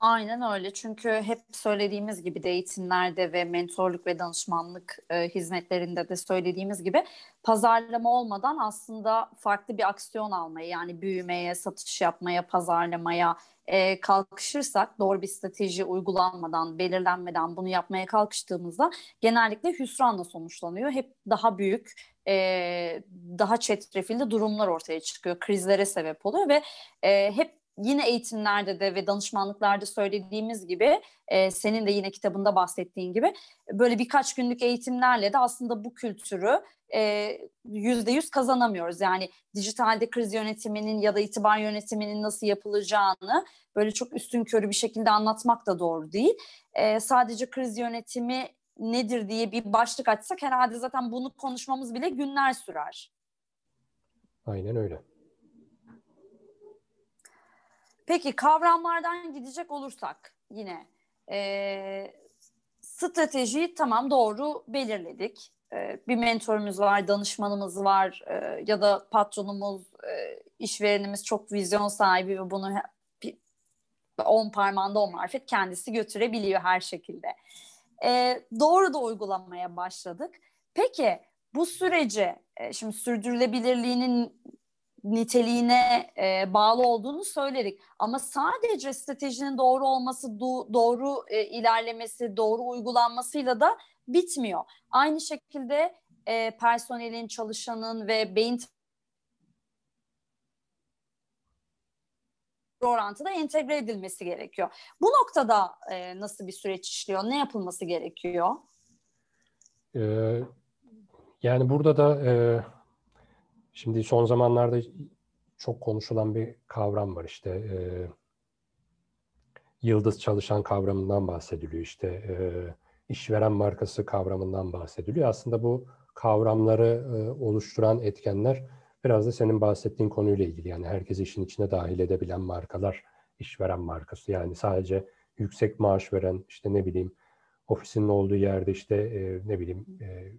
Aynen öyle. Çünkü hep söylediğimiz gibi de eğitimlerde ve mentorluk ve danışmanlık e, hizmetlerinde de söylediğimiz gibi pazarlama olmadan aslında farklı bir aksiyon almaya yani büyümeye, satış yapmaya, pazarlamaya e, kalkışırsak doğru bir strateji uygulanmadan, belirlenmeden bunu yapmaya kalkıştığımızda genellikle hüsranla sonuçlanıyor. Hep daha büyük, e, daha çetrefilli durumlar ortaya çıkıyor. Krizlere sebep oluyor ve e, hep yine eğitimlerde de ve danışmanlıklarda söylediğimiz gibi e, senin de yine kitabında bahsettiğin gibi böyle birkaç günlük eğitimlerle de aslında bu kültürü e, yüzde yüz kazanamıyoruz. Yani dijitalde kriz yönetiminin ya da itibar yönetiminin nasıl yapılacağını böyle çok üstün körü bir şekilde anlatmak da doğru değil. E, sadece kriz yönetimi nedir diye bir başlık açsak herhalde zaten bunu konuşmamız bile günler sürer. Aynen öyle. Peki kavramlardan gidecek olursak yine e, stratejiyi tamam doğru belirledik. E, bir mentorumuz var, danışmanımız var e, ya da patronumuz, e, işverenimiz çok vizyon sahibi ve bunu on parmağında on marifet kendisi götürebiliyor her şekilde. E, doğru da uygulamaya başladık. Peki bu süreci e, şimdi sürdürülebilirliğinin niteliğine e, bağlı olduğunu söyledik. Ama sadece stratejinin doğru olması, do- doğru e, ilerlemesi, doğru uygulanmasıyla da bitmiyor. Aynı şekilde e, personelin, çalışanın ve beyin orantıda entegre edilmesi gerekiyor. Bu noktada e, nasıl bir süreç işliyor? Ne yapılması gerekiyor? Ee, yani burada da e, Şimdi son zamanlarda çok konuşulan bir kavram var. İşte e, yıldız çalışan kavramından bahsediliyor. İşte e, işveren markası kavramından bahsediliyor. Aslında bu kavramları e, oluşturan etkenler biraz da senin bahsettiğin konuyla ilgili. Yani herkes işin içine dahil edebilen markalar işveren markası. Yani sadece yüksek maaş veren işte ne bileyim ofisinin olduğu yerde işte e, ne bileyim e,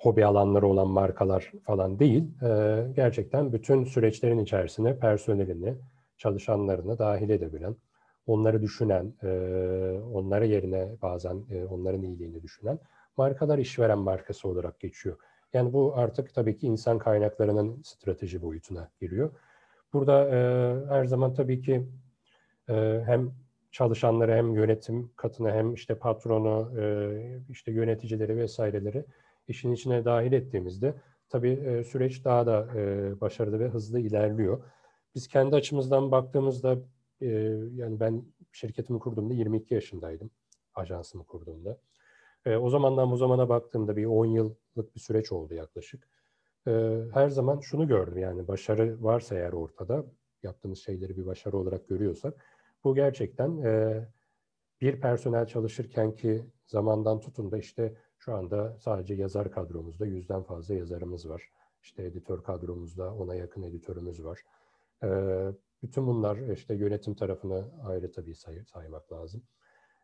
hobi alanları olan markalar falan değil. E, gerçekten bütün süreçlerin içerisine personelini, çalışanlarını dahil edebilen, onları düşünen, e, onlara yerine bazen e, onların iyiliğini düşünen markalar işveren markası olarak geçiyor. Yani bu artık tabii ki insan kaynaklarının strateji boyutuna giriyor. Burada e, her zaman tabii ki e, hem çalışanları hem yönetim katını hem işte patronu, işte yöneticileri vesaireleri işin içine dahil ettiğimizde tabii e, süreç daha da e, başarılı ve hızlı ilerliyor. Biz kendi açımızdan baktığımızda e, yani ben şirketimi kurduğumda 22 yaşındaydım. Ajansımı kurduğumda. O zamandan bu zamana baktığımda bir 10 yıllık bir süreç oldu yaklaşık. Her zaman şunu gördüm yani başarı varsa eğer ortada yaptığımız şeyleri bir başarı olarak görüyorsak bu gerçekten bir personel çalışırken ki zamandan tutun da işte şu anda sadece yazar kadromuzda yüzden fazla yazarımız var. İşte editör kadromuzda ona yakın editörümüz var. Ee, bütün bunlar işte yönetim tarafını ayrı tabii say saymak lazım.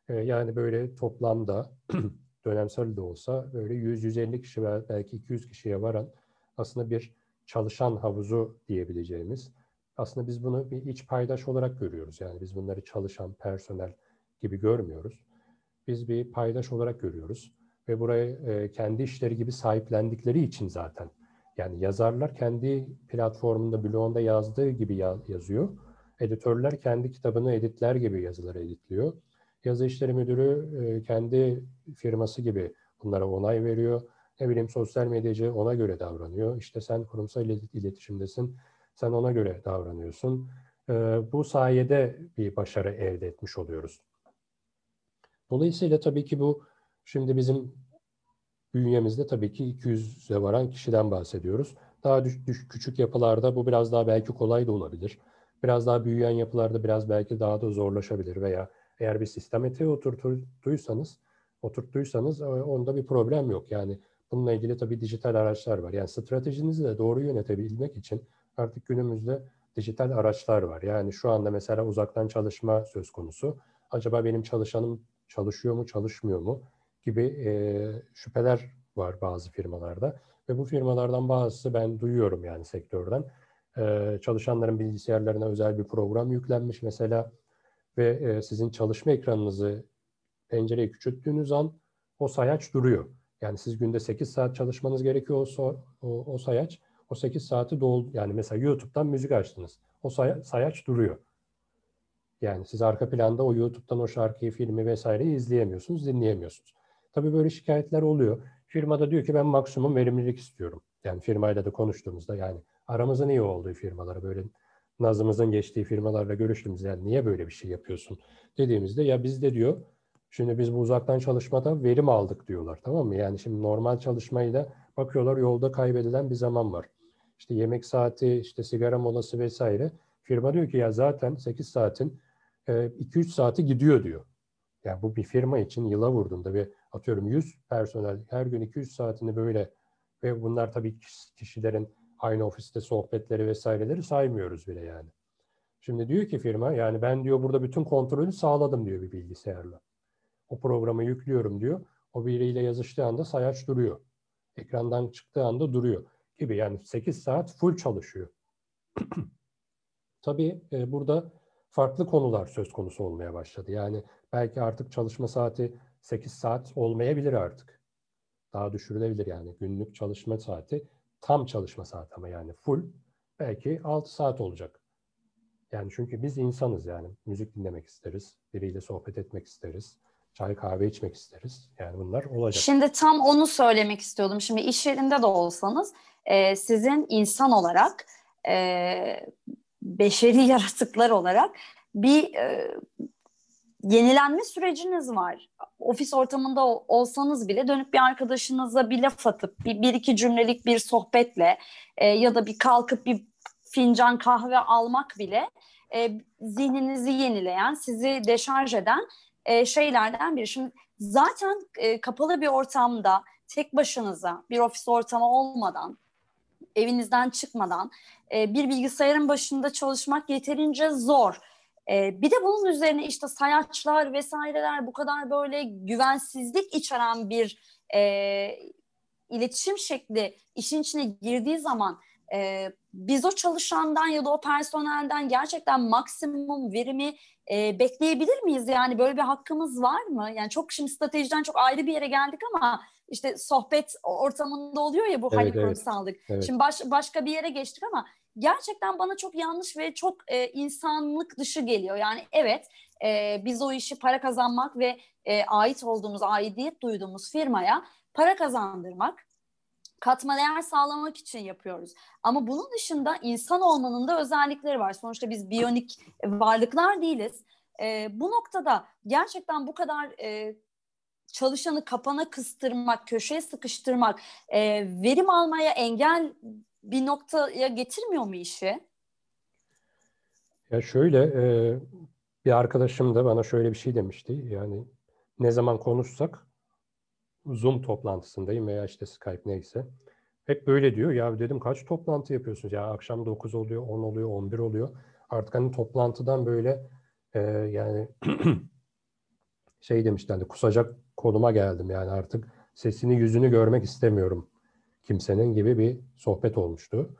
Ee, yani böyle toplamda dönemsel de olsa böyle 100-150 kişi belki 200 kişiye varan aslında bir çalışan havuzu diyebileceğimiz aslında biz bunu bir iç paydaş olarak görüyoruz. Yani biz bunları çalışan personel gibi görmüyoruz. Biz bir paydaş olarak görüyoruz ve burayı e, kendi işleri gibi sahiplendikleri için zaten. Yani yazarlar kendi platformunda, blogunda yazdığı gibi ya, yazıyor. Editörler kendi kitabını editler gibi yazıları editliyor. Yazı işleri müdürü e, kendi firması gibi bunlara onay veriyor. Ne bileyim sosyal medyacı ona göre davranıyor. İşte sen kurumsal iletişimdesin, sen ona göre davranıyorsun. E, bu sayede bir başarı elde etmiş oluyoruz. Dolayısıyla tabii ki bu Şimdi bizim bünyemizde tabii ki 200'e varan kişiden bahsediyoruz. Daha düş, düş, küçük yapılarda bu biraz daha belki kolay da olabilir. Biraz daha büyüyen yapılarda biraz belki daha da zorlaşabilir veya eğer bir sistematiğe oturttuysanız, oturttuysanız e, onda bir problem yok. Yani bununla ilgili tabii dijital araçlar var. Yani stratejinizi de doğru yönetebilmek için artık günümüzde dijital araçlar var. Yani şu anda mesela uzaktan çalışma söz konusu. Acaba benim çalışanım çalışıyor mu, çalışmıyor mu? Gibi e, şüpheler var bazı firmalarda. Ve bu firmalardan bazısı ben duyuyorum yani sektörden. E, çalışanların bilgisayarlarına özel bir program yüklenmiş mesela ve e, sizin çalışma ekranınızı pencereyi küçülttüğünüz an o sayaç duruyor. Yani siz günde 8 saat çalışmanız gerekiyor o, o, o sayaç. O 8 saati doldu. Yani mesela YouTube'dan müzik açtınız. O say- sayaç duruyor. Yani siz arka planda o YouTube'dan o şarkıyı, filmi vesaireyi izleyemiyorsunuz, dinleyemiyorsunuz. Tabii böyle şikayetler oluyor. Firmada diyor ki ben maksimum verimlilik istiyorum. Yani firmayla da konuştuğumuzda yani aramızın iyi olduğu firmalara böyle nazımızın geçtiği firmalarla görüştüğümüzde yani niye böyle bir şey yapıyorsun dediğimizde ya biz de diyor şimdi biz bu uzaktan çalışmada verim aldık diyorlar tamam mı? Yani şimdi normal çalışmayla bakıyorlar yolda kaybedilen bir zaman var. İşte yemek saati, işte sigara molası vesaire. Firma diyor ki ya zaten 8 saatin 2-3 saati gidiyor diyor. Yani bu bir firma için yıla vurduğunda ve atıyorum 100 personel her gün 200 saatini böyle ve bunlar tabii kişilerin aynı ofiste sohbetleri vesaireleri saymıyoruz bile yani. Şimdi diyor ki firma yani ben diyor burada bütün kontrolü sağladım diyor bir bilgisayarla. O programı yüklüyorum diyor. O biriyle yazıştığı anda sayaç duruyor. Ekrandan çıktığı anda duruyor gibi. Yani 8 saat full çalışıyor. Tabii e, burada farklı konular söz konusu olmaya başladı. Yani belki artık çalışma saati 8 saat olmayabilir artık. Daha düşürülebilir yani günlük çalışma saati tam çalışma saati ama yani full belki 6 saat olacak. Yani çünkü biz insanız yani müzik dinlemek isteriz, biriyle sohbet etmek isteriz, çay kahve içmek isteriz. Yani bunlar olacak. Şimdi tam onu söylemek istiyordum. Şimdi iş yerinde de olsanız e, sizin insan olarak e, beşeri yaratıklar olarak bir e, yenilenme süreciniz var. Ofis ortamında olsanız bile dönüp bir arkadaşınıza bir laf atıp bir, bir iki cümlelik bir sohbetle e, ya da bir kalkıp bir fincan kahve almak bile e, zihninizi yenileyen, sizi deşarj eden e, şeylerden biri. Şimdi zaten e, kapalı bir ortamda tek başınıza bir ofis ortamı olmadan evinizden çıkmadan e, bir bilgisayarın başında çalışmak yeterince zor. E, bir de bunun üzerine işte sayaçlar vesaireler bu kadar böyle güvensizlik içeren bir e, iletişim şekli işin içine girdiği zaman e, biz o çalışandan ya da o personelden gerçekten maksimum verimi e, bekleyebilir miyiz? Yani böyle bir hakkımız var mı? Yani çok şimdi stratejiden çok ayrı bir yere geldik ama işte sohbet ortamında oluyor ya bu evet, hani evet. kurumsallık. Evet. Şimdi baş, başka bir yere geçtik ama gerçekten bana çok yanlış ve çok e, insanlık dışı geliyor. Yani evet e, biz o işi para kazanmak ve e, ait olduğumuz, aidiyet duyduğumuz firmaya para kazandırmak, katma değer sağlamak için yapıyoruz. Ama bunun dışında insan olmanın da özellikleri var. Sonuçta biz biyonik varlıklar değiliz. E, bu noktada gerçekten bu kadar e, çalışanı kapana kıstırmak, köşeye sıkıştırmak, e, verim almaya engel bir noktaya getirmiyor mu işi? Ya şöyle e, bir arkadaşım da bana şöyle bir şey demişti. Yani ne zaman konuşsak Zoom toplantısındayım veya işte Skype neyse. Hep böyle diyor. Ya dedim kaç toplantı yapıyorsunuz? Ya akşam 9 oluyor, 10 oluyor, 11 oluyor. Artık hani toplantıdan böyle e, yani şey demişti hani kusacak konuma geldim yani artık sesini yüzünü görmek istemiyorum kimsenin gibi bir sohbet olmuştu.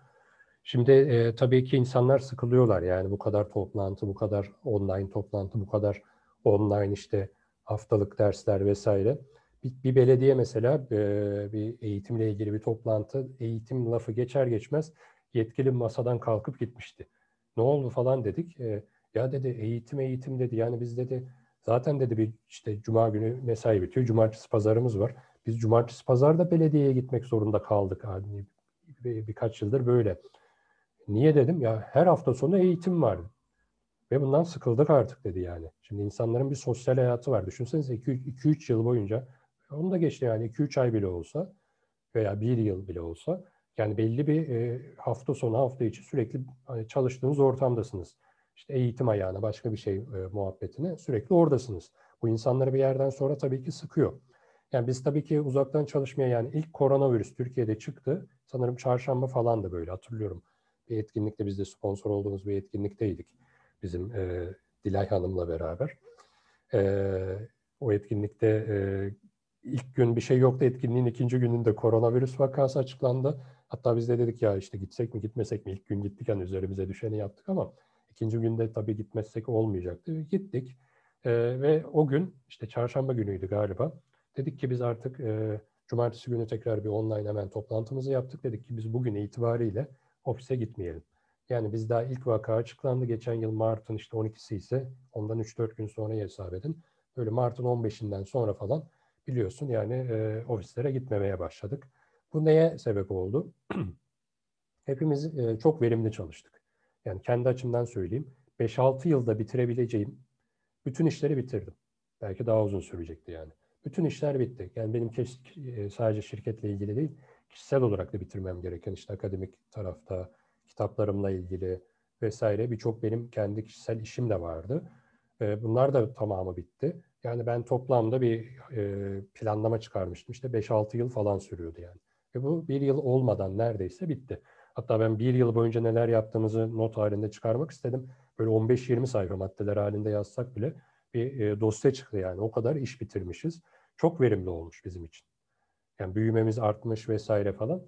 Şimdi e, tabii ki insanlar sıkılıyorlar yani bu kadar toplantı, bu kadar online toplantı, bu kadar online işte haftalık dersler vesaire. Bir, bir belediye mesela e, bir eğitimle ilgili bir toplantı, eğitim lafı geçer geçmez yetkili masadan kalkıp gitmişti. Ne oldu falan dedik. E, ya dedi eğitim eğitim dedi yani biz dedi zaten dedi bir işte cuma günü mesai bitiyor, cumartesi pazarımız var. Biz cumartesi pazarda belediyeye gitmek zorunda kaldık. Yani bir, birkaç yıldır böyle. Niye dedim? Ya her hafta sonu eğitim var. Ve bundan sıkıldık artık dedi yani. Şimdi insanların bir sosyal hayatı var. Düşünsenize 2-3 yıl boyunca onu da geçti yani 2-3 ay bile olsa veya bir yıl bile olsa yani belli bir e, hafta sonu hafta içi sürekli hani çalıştığınız ortamdasınız. İşte eğitim ayağına başka bir şey e, muhabbetine sürekli oradasınız. Bu insanları bir yerden sonra tabii ki sıkıyor. Yani biz tabii ki uzaktan çalışmaya yani ilk koronavirüs Türkiye'de çıktı. Sanırım çarşamba falan da böyle hatırlıyorum. Bir etkinlikte biz de sponsor olduğumuz bir etkinlikteydik. Bizim e, Dilay Hanım'la beraber. E, o etkinlikte e, ilk gün bir şey yoktu. Etkinliğin ikinci gününde koronavirüs vakası açıklandı. Hatta biz de dedik ya işte gitsek mi gitmesek mi? İlk gün gittik yani üzerimize düşeni yaptık ama İkinci günde tabii gitmezsek olmayacaktı. Gittik e, ve o gün işte çarşamba günüydü galiba. Dedik ki biz artık e, cumartesi günü tekrar bir online hemen toplantımızı yaptık. Dedik ki biz bugün itibariyle ofise gitmeyelim. Yani biz daha ilk vaka açıklandı. Geçen yıl Mart'ın işte 12'si ise ondan 3-4 gün sonra hesap edin. Böyle Mart'ın 15'inden sonra falan biliyorsun yani e, ofislere gitmemeye başladık. Bu neye sebep oldu? Hepimiz e, çok verimli çalıştık. Yani kendi açımdan söyleyeyim. 5-6 yılda bitirebileceğim bütün işleri bitirdim. Belki daha uzun sürecekti yani. Bütün işler bitti. Yani benim e, sadece şirketle ilgili değil, kişisel olarak da bitirmem gereken işte akademik tarafta, kitaplarımla ilgili vesaire birçok benim kendi kişisel işim de vardı. E, bunlar da tamamı bitti. Yani ben toplamda bir e, planlama çıkarmıştım. İşte 5-6 yıl falan sürüyordu yani. Ve bu bir yıl olmadan neredeyse bitti. Hatta ben bir yıl boyunca neler yaptığımızı not halinde çıkarmak istedim. Böyle 15-20 sayfa maddeler halinde yazsak bile bir e, dosya çıktı yani. O kadar iş bitirmişiz. Çok verimli olmuş bizim için. Yani büyümemiz artmış vesaire falan.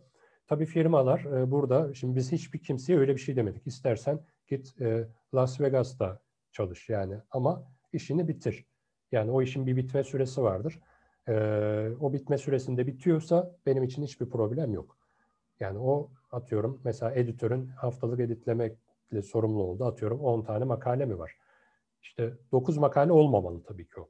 Tabii firmalar e, burada, şimdi biz hiçbir kimseye öyle bir şey demedik. İstersen git e, Las Vegas'ta çalış yani ama işini bitir. Yani o işin bir bitme süresi vardır. O bitme süresinde bitiyorsa benim için hiçbir problem yok. Yani o atıyorum mesela editörün haftalık editlemekle sorumlu oldu. Atıyorum 10 tane makale mi var? İşte 9 makale olmamalı tabii ki o.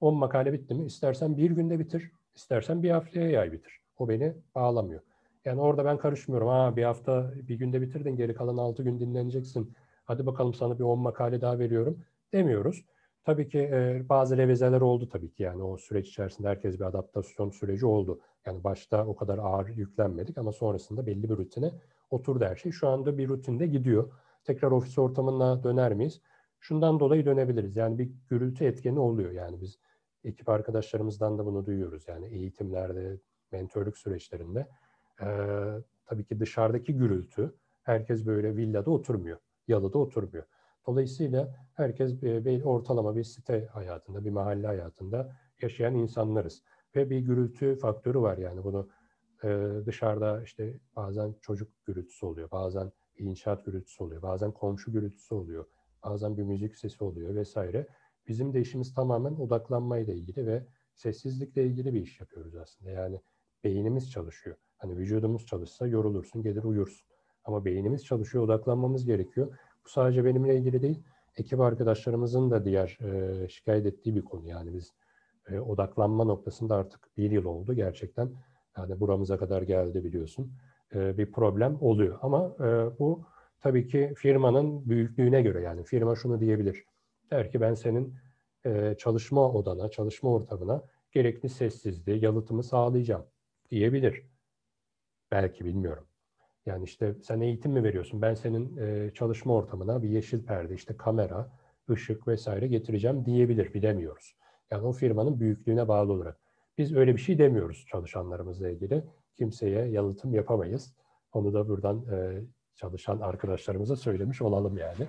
10 makale bitti mi istersen bir günde bitir, istersen bir haftaya yay bitir. O beni bağlamıyor. Yani orada ben karışmıyorum. Ha bir hafta bir günde bitirdin geri kalan 6 gün dinleneceksin. Hadi bakalım sana bir 10 makale daha veriyorum demiyoruz. Tabii ki e, bazı revizeler oldu tabii ki yani o süreç içerisinde herkes bir adaptasyon süreci oldu. Yani başta o kadar ağır yüklenmedik ama sonrasında belli bir rutine oturdu her şey. Şu anda bir rutinde gidiyor. Tekrar ofis ortamına döner miyiz? Şundan dolayı dönebiliriz. Yani bir gürültü etkeni oluyor. Yani biz ekip arkadaşlarımızdan da bunu duyuyoruz. Yani eğitimlerde, mentörlük süreçlerinde. Ee, tabii ki dışarıdaki gürültü herkes böyle villada oturmuyor. Yalıda oturmuyor. Dolayısıyla herkes bir, bir ortalama bir site hayatında, bir mahalle hayatında yaşayan insanlarız. Ve bir gürültü faktörü var yani bunu e, dışarıda işte bazen çocuk gürültüsü oluyor, bazen inşaat gürültüsü oluyor, bazen komşu gürültüsü oluyor, bazen bir müzik sesi oluyor vesaire. Bizim de işimiz tamamen odaklanmayla ilgili ve sessizlikle ilgili bir iş yapıyoruz aslında. Yani beynimiz çalışıyor. Hani vücudumuz çalışsa yorulursun, gelir uyursun. Ama beynimiz çalışıyor, odaklanmamız gerekiyor. Bu sadece benimle ilgili değil, ekip arkadaşlarımızın da diğer e, şikayet ettiği bir konu. Yani biz e, odaklanma noktasında artık bir yıl oldu gerçekten. Yani buramıza kadar geldi biliyorsun. E, bir problem oluyor. Ama e, bu tabii ki firmanın büyüklüğüne göre yani firma şunu diyebilir. Der ki ben senin e, çalışma odana, çalışma ortamına gerekli sessizliği, yalıtımı sağlayacağım diyebilir. Belki bilmiyorum. Yani işte sen eğitim mi veriyorsun? Ben senin e, çalışma ortamına bir yeşil perde, işte kamera, ışık vesaire getireceğim diyebilir. Bilemiyoruz. Yani o firmanın büyüklüğüne bağlı olarak. Biz öyle bir şey demiyoruz çalışanlarımızla ilgili. Kimseye yalıtım yapamayız. Onu da buradan e, çalışan arkadaşlarımıza söylemiş olalım yani.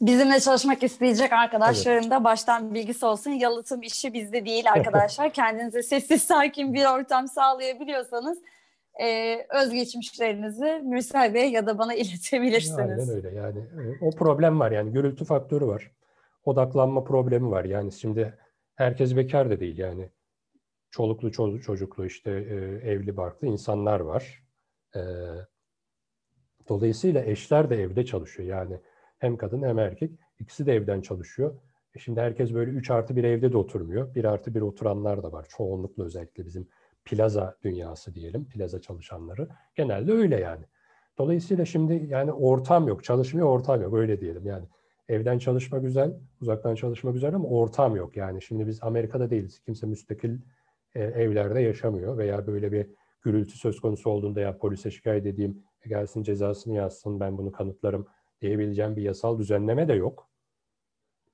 Bizimle çalışmak isteyecek arkadaşlarım da baştan bilgisi olsun. Yalıtım işi bizde değil arkadaşlar. Kendinize sessiz sakin bir ortam sağlayabiliyorsanız e, özgeçmişlerinizi Mürsel Bey ya da bana iletebilirsiniz. Aynen öyle yani. E, o problem var yani gürültü faktörü var. Odaklanma problemi var. Yani şimdi herkes bekar da değil yani. Çoluklu çocuklu işte e, evli barklı insanlar var. E, dolayısıyla eşler de evde çalışıyor. Yani hem kadın hem erkek ikisi de evden çalışıyor. E şimdi herkes böyle 3 artı bir evde de oturmuyor. 1 artı bir oturanlar da var. Çoğunlukla özellikle bizim plaza dünyası diyelim, plaza çalışanları. Genelde öyle yani. Dolayısıyla şimdi yani ortam yok, çalışmıyor ortam yok öyle diyelim yani. Evden çalışma güzel, uzaktan çalışma güzel ama ortam yok yani. Şimdi biz Amerika'da değiliz. Kimse müstakil e, evlerde yaşamıyor veya böyle bir gürültü söz konusu olduğunda ya polise şikayet edeyim, gelsin cezasını yazsın, ben bunu kanıtlarım diyebileceğim bir yasal düzenleme de yok.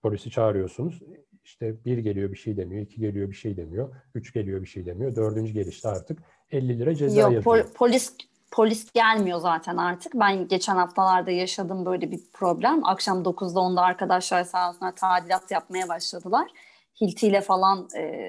Polisi çağırıyorsunuz. İşte bir geliyor bir şey demiyor, iki geliyor bir şey demiyor, üç geliyor bir şey demiyor, dördüncü gelişte artık 50 lira ceza Yok, yazıyor. Pol- polis polis gelmiyor zaten artık. Ben geçen haftalarda yaşadım böyle bir problem. Akşam 9'da 10'da arkadaşlar sağ olsunlar tadilat yapmaya başladılar. Hilti ile falan e,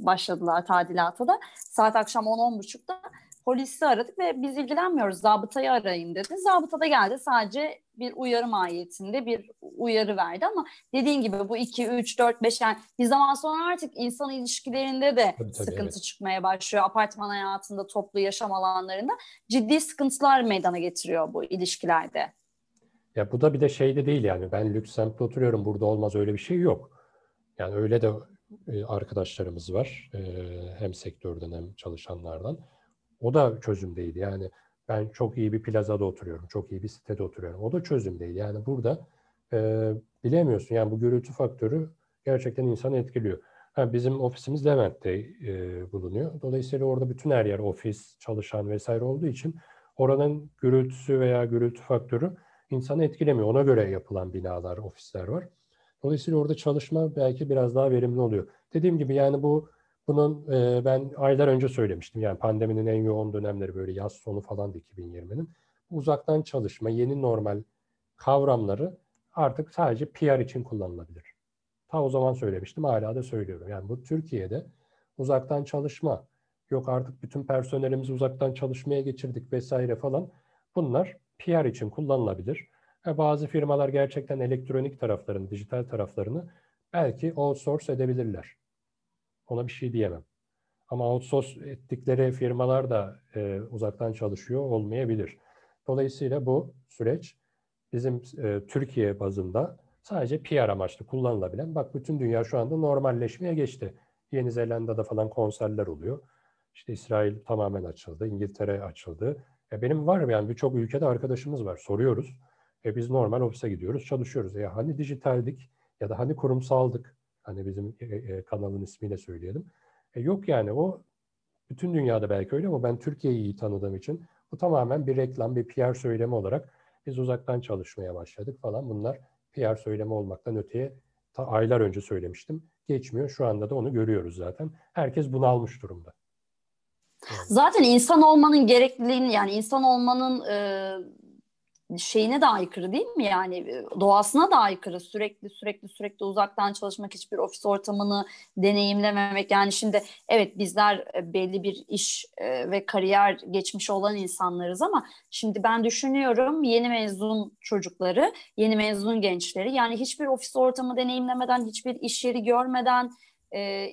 başladılar tadilata da. Saat akşam 10-10.30'da polisi aradık ve biz ilgilenmiyoruz zabıtayı arayın dedi. Zabıta da geldi sadece bir uyarı mahiyetinde bir uyarı verdi ama dediğin gibi bu 2, 3, 4, 5 yani bir zaman sonra artık insan ilişkilerinde de Tabii, tabii, sıkıntı evet. çıkmaya başlıyor. Apartman hayatında, toplu yaşam alanlarında ciddi sıkıntılar meydana getiriyor bu ilişkilerde. Ya bu da bir de şey de değil yani ben lüks semtte oturuyorum burada olmaz öyle bir şey yok. Yani öyle de e, arkadaşlarımız var e, hem sektörden hem çalışanlardan. O da çözüm değil yani ben çok iyi bir plazada oturuyorum, çok iyi bir sitede oturuyorum. O da çözüm değil. Yani burada e, bilemiyorsun yani bu gürültü faktörü gerçekten insanı etkiliyor. Ha, bizim ofisimiz Levent'te e, bulunuyor. Dolayısıyla orada bütün her yer ofis, çalışan vesaire olduğu için oranın gürültüsü veya gürültü faktörü insanı etkilemiyor. Ona göre yapılan binalar, ofisler var. Dolayısıyla orada çalışma belki biraz daha verimli oluyor. Dediğim gibi yani bu bunun e, ben aylar önce söylemiştim. Yani pandeminin en yoğun dönemleri böyle yaz sonu falan da 2020'nin. Uzaktan çalışma, yeni normal kavramları artık sadece PR için kullanılabilir. Ta o zaman söylemiştim, hala da söylüyorum. Yani bu Türkiye'de uzaktan çalışma, yok artık bütün personelimizi uzaktan çalışmaya geçirdik vesaire falan. Bunlar PR için kullanılabilir. Ve bazı firmalar gerçekten elektronik taraflarını, dijital taraflarını belki outsource edebilirler. Ona bir şey diyemem. Ama outsource ettikleri firmalar da e, uzaktan çalışıyor olmayabilir. Dolayısıyla bu süreç bizim e, Türkiye bazında sadece PR amaçlı kullanılabilen, bak bütün dünya şu anda normalleşmeye geçti. Yeni Zelanda'da falan konserler oluyor. İşte İsrail tamamen açıldı, İngiltere açıldı. E benim var yani birçok ülkede arkadaşımız var. Soruyoruz. E biz normal ofise gidiyoruz, çalışıyoruz. Ya hani dijitaldik ya da hani kurumsaldık. Hani bizim e, e, kanalın ismiyle söyleyelim. E yok yani o bütün dünyada belki öyle ama ben Türkiye'yi iyi tanıdığım için bu tamamen bir reklam, bir PR söylemi olarak biz uzaktan çalışmaya başladık falan. Bunlar PR söylemi olmaktan öteye ta aylar önce söylemiştim. Geçmiyor. Şu anda da onu görüyoruz zaten. Herkes bunalmış durumda. Zaten insan olmanın gerekliliğini yani insan olmanın e, şeyine de aykırı değil mi? Yani e, doğasına da aykırı. Sürekli sürekli sürekli uzaktan çalışmak, hiçbir ofis ortamını deneyimlememek. Yani şimdi evet bizler e, belli bir iş e, ve kariyer geçmiş olan insanlarız ama şimdi ben düşünüyorum yeni mezun çocukları, yeni mezun gençleri yani hiçbir ofis ortamı deneyimlemeden, hiçbir iş yeri görmeden,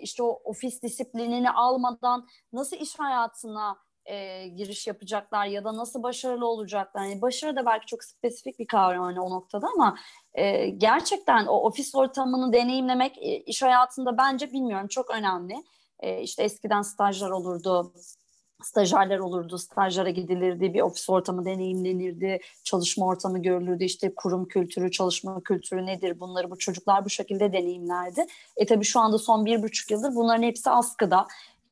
işte o ofis disiplinini almadan nasıl iş hayatına e, giriş yapacaklar ya da nasıl başarılı olacaklar. Yani başarı da belki çok spesifik bir kavram hani o noktada ama e, gerçekten o ofis ortamını deneyimlemek e, iş hayatında bence bilmiyorum çok önemli. E, işte eskiden stajlar olurdu, stajyerler olurdu, stajlara gidilirdi, bir ofis ortamı deneyimlenirdi, çalışma ortamı görülürdü, işte kurum kültürü, çalışma kültürü nedir bunları bu çocuklar bu şekilde deneyimlerdi. E tabii şu anda son bir buçuk yıldır bunların hepsi askıda.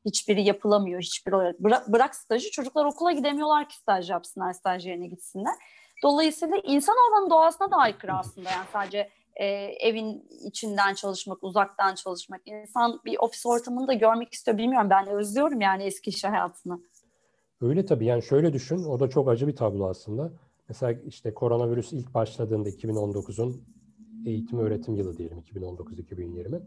Hiçbiri yapılamıyor, hiçbiri bırak, bırak stajı. Çocuklar okula gidemiyorlar ki staj yapsınlar, staj yerine gitsinler. Dolayısıyla insan olmanın doğasına da aykırı aslında. Yani sadece e, evin içinden çalışmak, uzaktan çalışmak. İnsan bir ofis ortamını da görmek istiyor. Bilmiyorum ben özlüyorum yani eski iş hayatını. Öyle tabii yani şöyle düşün o da çok acı bir tablo aslında. Mesela işte koronavirüs ilk başladığında 2019'un eğitim öğretim yılı diyelim 2019-2020.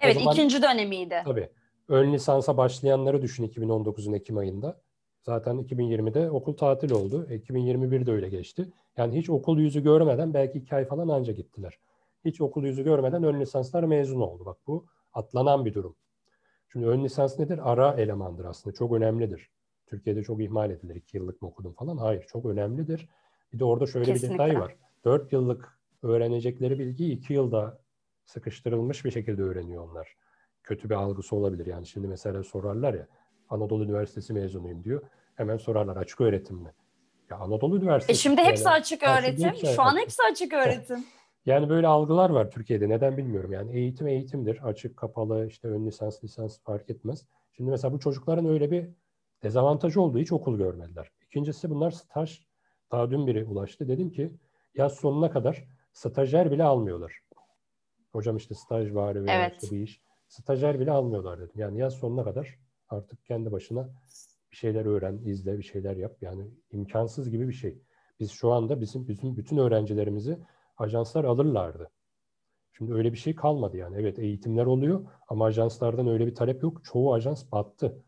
Evet zaman, ikinci dönemiydi. Tabii ön lisansa başlayanları düşün 2019'un Ekim ayında. Zaten 2020'de okul tatil oldu. 2021'de öyle geçti. Yani hiç okul yüzü görmeden belki iki ay falan anca gittiler. Hiç okul yüzü görmeden ön lisanslar mezun oldu. Bak bu atlanan bir durum. Şimdi ön lisans nedir? Ara elemandır aslında. Çok önemlidir. Türkiye'de çok ihmal edilir. İki yıllık mı okudun falan? Hayır. Çok önemlidir. Bir de orada şöyle Kesinlikle. bir detay var. Dört yıllık öğrenecekleri bilgiyi iki yılda sıkıştırılmış bir şekilde öğreniyor onlar kötü bir algısı olabilir. Yani şimdi mesela sorarlar ya Anadolu Üniversitesi mezunuyum diyor. Hemen sorarlar açık öğretim mi? Ya Anadolu Üniversitesi. E şimdi hepsi yani, açık öğretim. Hepsi, Şu an hepsi açık öğretim. Yani böyle algılar var Türkiye'de. Neden bilmiyorum. Yani eğitim eğitimdir. Açık, kapalı, işte ön lisans, lisans fark etmez. Şimdi mesela bu çocukların öyle bir dezavantajı olduğu hiç okul görmediler. İkincisi bunlar staj. Daha dün biri ulaştı. Dedim ki yaz sonuna kadar stajyer bile almıyorlar. Hocam işte staj var evet. işte bir iş. Stajyer bile almıyorlar dedim. Yani yaz sonuna kadar artık kendi başına bir şeyler öğren, izle, bir şeyler yap. Yani imkansız gibi bir şey. Biz şu anda bizim bizim bütün öğrencilerimizi ajanslar alırlardı. Şimdi öyle bir şey kalmadı yani. Evet eğitimler oluyor ama ajanslardan öyle bir talep yok. Çoğu ajans battı.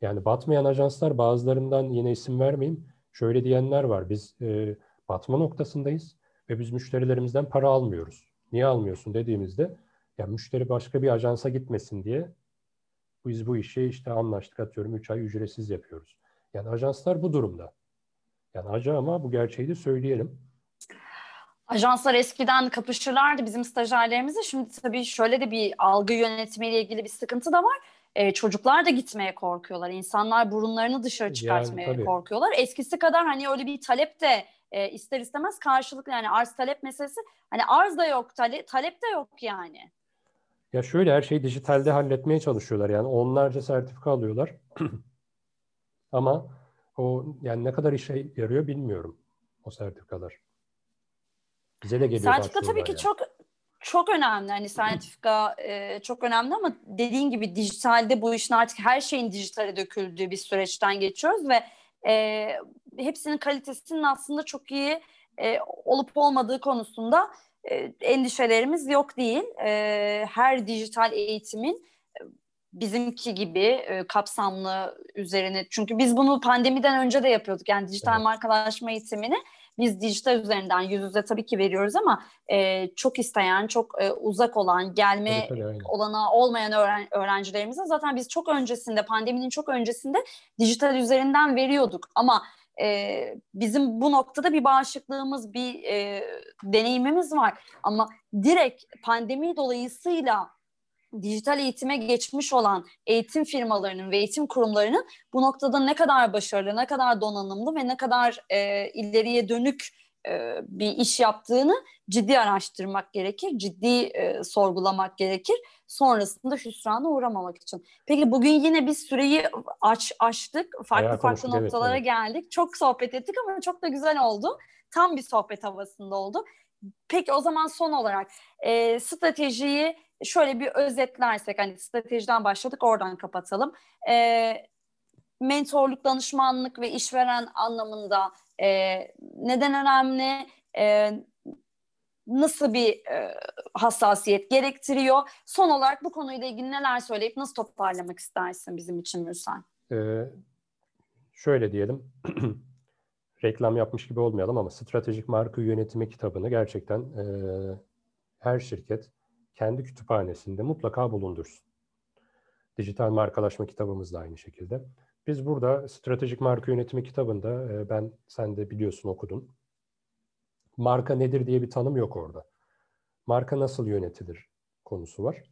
Yani batmayan ajanslar bazılarından yine isim vermeyeyim. Şöyle diyenler var. Biz e, batma noktasındayız ve biz müşterilerimizden para almıyoruz. Niye almıyorsun dediğimizde ya müşteri başka bir ajansa gitmesin diye biz bu işi işte anlaştık atıyorum 3 ay ücretsiz yapıyoruz. Yani ajanslar bu durumda. Yani acı ama bu gerçeği de söyleyelim. Ajanslar eskiden kapışırlardı bizim stajyerlerimizle. Şimdi tabii şöyle de bir algı yönetimiyle ilgili bir sıkıntı da var. Ee, çocuklar da gitmeye korkuyorlar. İnsanlar burunlarını dışarı çıkartmaya yani, korkuyorlar. Eskisi kadar hani öyle bir talep de e, ister istemez karşılıklı yani arz talep meselesi. Hani arz da yok, tale, talep de yok yani. Ya şöyle her şeyi dijitalde halletmeye çalışıyorlar. Yani onlarca sertifika alıyorlar. Ama o yani ne kadar işe yarıyor bilmiyorum o sertifikalar. Bize de geliyor Sertifika tabii ki yani. çok çok önemli. Hani sertifika e, çok önemli ama dediğin gibi dijitalde bu işin artık her şeyin dijitale döküldüğü bir süreçten geçiyoruz ve e, hepsinin kalitesinin aslında çok iyi e, olup olmadığı konusunda endişelerimiz yok değil. E, her dijital eğitimin e, bizimki gibi e, kapsamlı üzerine çünkü biz bunu pandemiden önce de yapıyorduk yani dijital evet. markalaşma eğitimini biz dijital üzerinden yüz yüze tabii ki veriyoruz ama e, çok isteyen, çok e, uzak olan, gelme tabii, tabii, olanağı olmayan öğren öğrencilerimize zaten biz çok öncesinde, pandeminin çok öncesinde dijital üzerinden veriyorduk. Ama e, bizim bu noktada bir bağışıklığımız, bir e, deneyimimiz var. Ama direkt pandemi dolayısıyla dijital eğitime geçmiş olan eğitim firmalarının ve eğitim kurumlarının bu noktada ne kadar başarılı, ne kadar donanımlı ve ne kadar e, ileriye dönük e, bir iş yaptığını ciddi araştırmak gerekir, ciddi e, sorgulamak gerekir. Sonrasında hüsrana uğramamak için. Peki bugün yine bir süreyi aç açtık, farklı Bayağı farklı noktalara evet, evet. geldik. Çok sohbet ettik ama çok da güzel oldu. Tam bir sohbet havasında oldu. Peki o zaman son olarak e, stratejiyi şöyle bir özetlersek hani stratejiden başladık oradan kapatalım. E, mentorluk, danışmanlık ve işveren anlamında e, neden önemli? E, nasıl bir e, hassasiyet gerektiriyor? Son olarak bu konuyla ilgili neler söyleyip nasıl toparlamak istersin bizim için Mürsen? Ee, şöyle diyelim, reklam yapmış gibi olmayalım ama stratejik marka yönetimi kitabını gerçekten e, her şirket kendi kütüphanesinde mutlaka bulundursun. Dijital markalaşma kitabımız da aynı şekilde. Biz burada stratejik marka yönetimi kitabında e, ben sen de biliyorsun okudun. Marka nedir diye bir tanım yok orada. Marka nasıl yönetilir konusu var.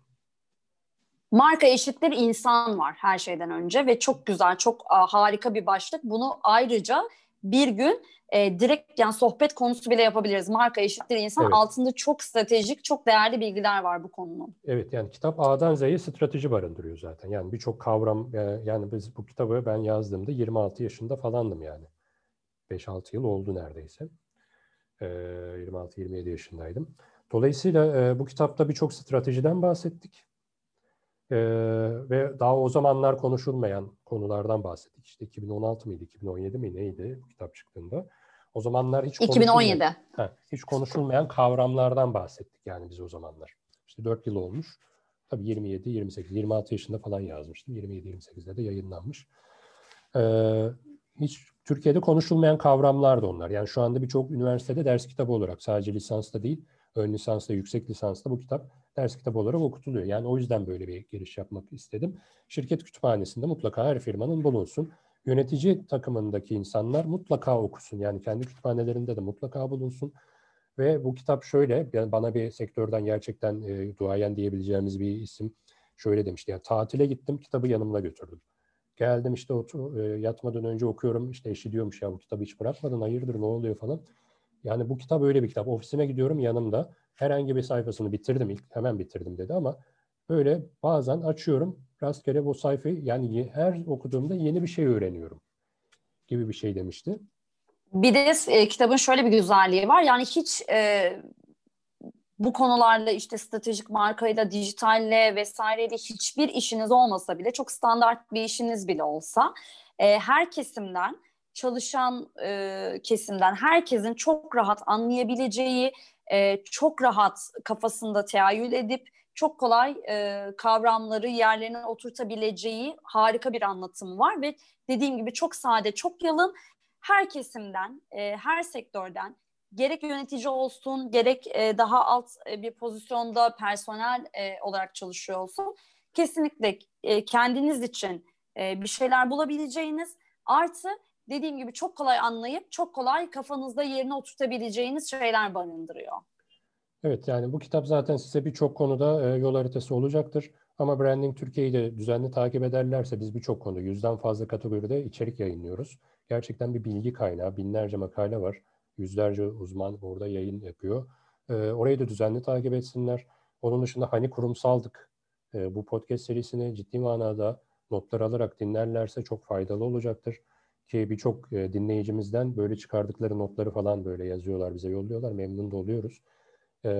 Marka eşittir insan var her şeyden önce ve çok güzel, çok harika bir başlık. Bunu ayrıca bir gün e, direkt yani sohbet konusu bile yapabiliriz. Marka eşittir insan evet. altında çok stratejik, çok değerli bilgiler var bu konunun. Evet yani kitap A'dan Z'ye strateji barındırıyor zaten. Yani birçok kavram e, yani biz bu kitabı ben yazdığımda 26 yaşında falandım yani. 5-6 yıl oldu neredeyse. E, 26-27 yaşındaydım. Dolayısıyla e, bu kitapta birçok stratejiden bahsettik. Ee, ve daha o zamanlar konuşulmayan konulardan bahsettik. İşte 2016 mıydı, 2017 mi neydi bu kitap çıktığında. O zamanlar hiç 2017. He, hiç konuşulmayan kavramlardan bahsettik yani biz o zamanlar. İşte 4 yıl olmuş. Tabii 27, 28, 26 yaşında falan yazmıştım. 27-28'de de yayınlanmış. Ee, hiç Türkiye'de konuşulmayan kavramlardı onlar. Yani şu anda birçok üniversitede ders kitabı olarak sadece lisansta değil, ön lisansta, yüksek lisansta bu kitap ders kitabı olarak okutuluyor. Yani o yüzden böyle bir giriş yapmak istedim. Şirket kütüphanesinde mutlaka her firmanın bulunsun yönetici takımındaki insanlar mutlaka okusun. Yani kendi kütüphanelerinde de mutlaka bulunsun. Ve bu kitap şöyle, bana bir sektörden gerçekten e, duayen diyebileceğimiz bir isim şöyle demişti. Yani tatile gittim, kitabı yanımla götürdüm. Geldim işte otur, e, yatmadan önce okuyorum. İşte eşi diyormuş ya bu kitabı hiç bırakmadın, hayırdır ne oluyor falan. Yani bu kitap öyle bir kitap. Ofisime gidiyorum yanımda. Herhangi bir sayfasını bitirdim ilk, hemen bitirdim dedi ama böyle bazen açıyorum rastgele bu sayfayı yani her okuduğumda yeni bir şey öğreniyorum gibi bir şey demişti. Bir de e, kitabın şöyle bir güzelliği var. Yani hiç e, bu konularla işte stratejik markayla, dijitalle vesaireyle hiçbir işiniz olmasa bile çok standart bir işiniz bile olsa e, her kesimden çalışan e, kesimden herkesin çok rahat anlayabileceği, e, çok rahat kafasında teayül edip çok kolay e, kavramları yerlerine oturtabileceği harika bir anlatım var ve dediğim gibi çok sade, çok yalın. Her kesimden, e, her sektörden gerek yönetici olsun, gerek e, daha alt e, bir pozisyonda personel e, olarak çalışıyor olsun kesinlikle e, kendiniz için e, bir şeyler bulabileceğiniz artı dediğim gibi çok kolay anlayıp çok kolay kafanızda yerine oturtabileceğiniz şeyler barındırıyor. Evet yani bu kitap zaten size birçok konuda e, yol haritası olacaktır. Ama Branding Türkiye'yi de düzenli takip ederlerse biz birçok konu yüzden fazla kategoride içerik yayınlıyoruz. Gerçekten bir bilgi kaynağı, binlerce makale var. Yüzlerce uzman orada yayın yapıyor. E, orayı da düzenli takip etsinler. Onun dışında hani kurumsaldık. E, bu podcast serisini ciddi manada notlar alarak dinlerlerse çok faydalı olacaktır. Ki birçok e, dinleyicimizden böyle çıkardıkları notları falan böyle yazıyorlar, bize yolluyorlar. Memnun da oluyoruz. E,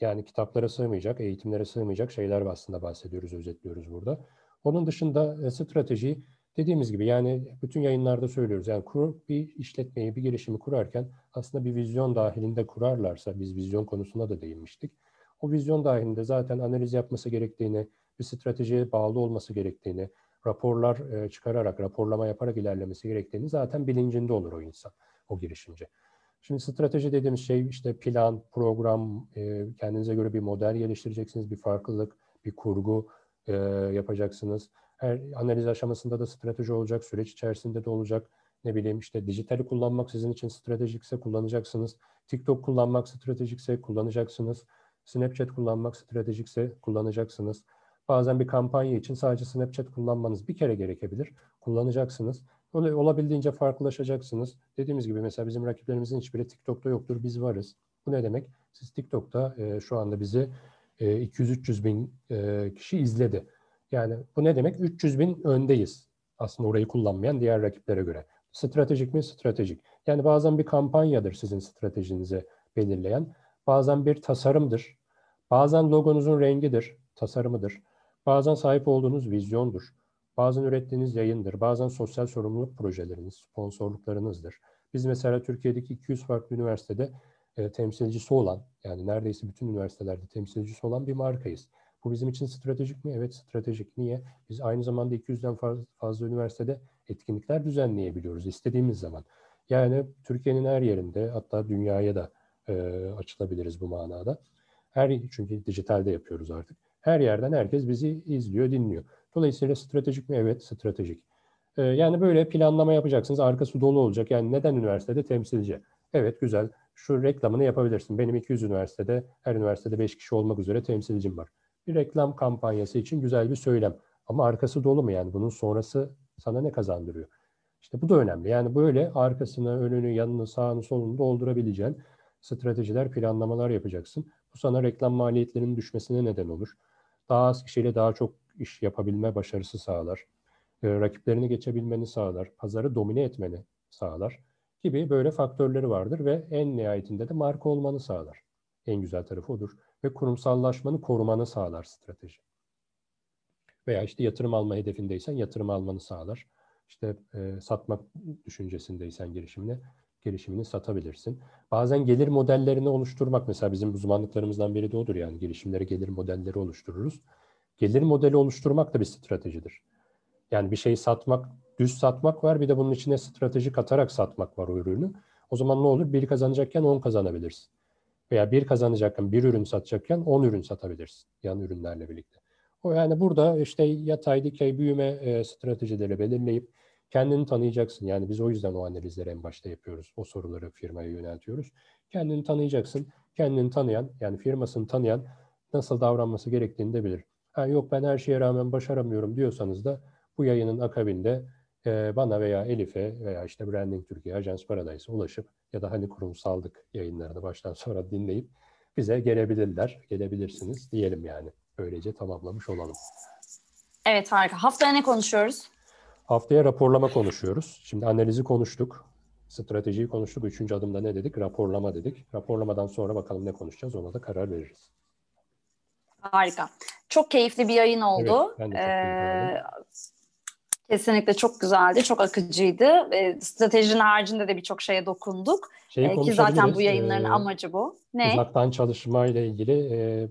yani kitaplara sığmayacak, eğitimlere sığmayacak şeyler aslında bahsediyoruz, özetliyoruz burada. Onun dışında e, strateji dediğimiz gibi yani bütün yayınlarda söylüyoruz. Yani kur, bir işletmeyi, bir girişimi kurarken aslında bir vizyon dahilinde kurarlarsa, biz vizyon konusunda da değinmiştik. O vizyon dahilinde zaten analiz yapması gerektiğini, bir stratejiye bağlı olması gerektiğini, raporlar çıkararak, raporlama yaparak ilerlemesi gerektiğini zaten bilincinde olur o insan, o girişimci. Şimdi strateji dediğimiz şey işte plan, program, kendinize göre bir model geliştireceksiniz, bir farklılık, bir kurgu yapacaksınız. Her analiz aşamasında da strateji olacak, süreç içerisinde de olacak. Ne bileyim işte dijitali kullanmak sizin için stratejikse kullanacaksınız. TikTok kullanmak stratejikse kullanacaksınız. Snapchat kullanmak stratejikse kullanacaksınız. Bazen bir kampanya için sadece Snapchat kullanmanız bir kere gerekebilir. Kullanacaksınız. Öyle olabildiğince farklılaşacaksınız. Dediğimiz gibi mesela bizim rakiplerimizin hiçbiri TikTok'ta yoktur. Biz varız. Bu ne demek? Siz TikTok'ta e, şu anda bizi e, 200-300 bin e, kişi izledi. Yani bu ne demek? 300 bin öndeyiz. Aslında orayı kullanmayan diğer rakiplere göre. Stratejik mi? Stratejik. Yani bazen bir kampanyadır sizin stratejinizi belirleyen. Bazen bir tasarımdır. Bazen logonuzun rengidir, tasarımıdır. Bazen sahip olduğunuz vizyondur. Bazen ürettiğiniz yayındır. Bazen sosyal sorumluluk projeleriniz, sponsorluklarınızdır. Biz mesela Türkiye'deki 200 farklı üniversitede e, temsilcisi olan, yani neredeyse bütün üniversitelerde temsilcisi olan bir markayız. Bu bizim için stratejik mi? Evet stratejik. Niye? Biz aynı zamanda 200'den fazla, üniversitede etkinlikler düzenleyebiliyoruz istediğimiz zaman. Yani Türkiye'nin her yerinde hatta dünyaya da e, açılabiliriz bu manada. Her çünkü dijitalde yapıyoruz artık. Her yerden herkes bizi izliyor, dinliyor. Dolayısıyla stratejik mi? Evet, stratejik. E, yani böyle planlama yapacaksınız. Arkası dolu olacak. Yani neden üniversitede temsilci? Evet, güzel. Şu reklamını yapabilirsin. Benim 200 üniversitede, her üniversitede 5 kişi olmak üzere temsilcim var. Bir reklam kampanyası için güzel bir söylem. Ama arkası dolu mu yani? Bunun sonrası sana ne kazandırıyor? İşte bu da önemli. Yani böyle arkasını, önünü, yanını, sağını, solunu doldurabileceğin stratejiler, planlamalar yapacaksın. Bu sana reklam maliyetlerinin düşmesine neden olur. Daha az kişiyle daha çok iş yapabilme başarısı sağlar. E, rakiplerini geçebilmeni sağlar. Pazarı domine etmeni sağlar gibi böyle faktörleri vardır ve en nihayetinde de marka olmanı sağlar. En güzel tarafı odur. Ve kurumsallaşmanı korumanı sağlar strateji. Veya işte yatırım alma hedefindeysen yatırım almanı sağlar. İşte e, satmak düşüncesindeysen girişimine girişimini satabilirsin. Bazen gelir modellerini oluşturmak mesela bizim uzmanlıklarımızdan biri de odur yani girişimlere gelir modelleri oluştururuz. Gelir modeli oluşturmak da bir stratejidir. Yani bir şeyi satmak, düz satmak var bir de bunun içine strateji katarak satmak var o ürünü. O zaman ne olur? Bir kazanacakken on kazanabilirsin. Veya bir kazanacakken bir ürün satacakken on ürün satabilirsin yan ürünlerle birlikte. O yani burada işte yatay dikey büyüme e, stratejileri belirleyip Kendini tanıyacaksın. Yani biz o yüzden o analizleri en başta yapıyoruz. O soruları firmaya yöneltiyoruz. Kendini tanıyacaksın. Kendini tanıyan, yani firmasını tanıyan nasıl davranması gerektiğini de bilir. Ha, yok ben her şeye rağmen başaramıyorum diyorsanız da bu yayının akabinde e, bana veya Elif'e veya işte Branding Türkiye, Ajans Paradise'a ulaşıp ya da hani kurumsaldık yayınlarını baştan sonra dinleyip bize gelebilirler, gelebilirsiniz diyelim yani. Böylece tamamlamış olalım. Evet harika. Haftaya ne konuşuyoruz? Haftaya raporlama konuşuyoruz. Şimdi analizi konuştuk. Stratejiyi konuştuk. Üçüncü adımda ne dedik? Raporlama dedik. Raporlamadan sonra bakalım ne konuşacağız ona da karar veririz. Harika. Çok keyifli bir yayın oldu. Evet, ee, Kesinlikle çok güzeldi, çok akıcıydı. E, stratejinin haricinde de birçok şeye dokunduk. Şeyi e, ki zaten bu yayınların e, amacı bu. Ne? Uzaktan çalışma ile ilgili e,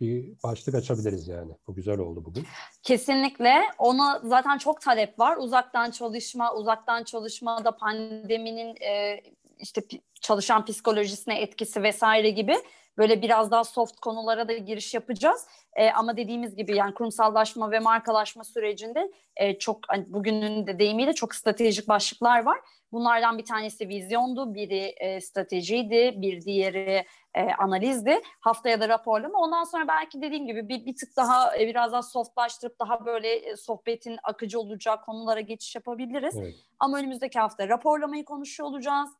bir başlık açabiliriz yani. Bu güzel oldu bugün. Kesinlikle. Ona zaten çok talep var. Uzaktan çalışma, uzaktan çalışmada pandeminin e, işte çalışan psikolojisine etkisi vesaire gibi böyle biraz daha soft konulara da giriş yapacağız. E, ama dediğimiz gibi yani kurumsallaşma ve markalaşma sürecinde e, çok hani bugünün de deyimiyle çok stratejik başlıklar var. Bunlardan bir tanesi vizyondu, biri e, stratejiydi, bir diğeri e, analizdi. Haftaya da raporlama. Ondan sonra belki dediğim gibi bir, bir tık daha e, biraz daha softlaştırıp daha böyle e, sohbetin akıcı olacağı konulara geçiş yapabiliriz. Evet. Ama önümüzdeki hafta raporlamayı konuşuyor olacağız.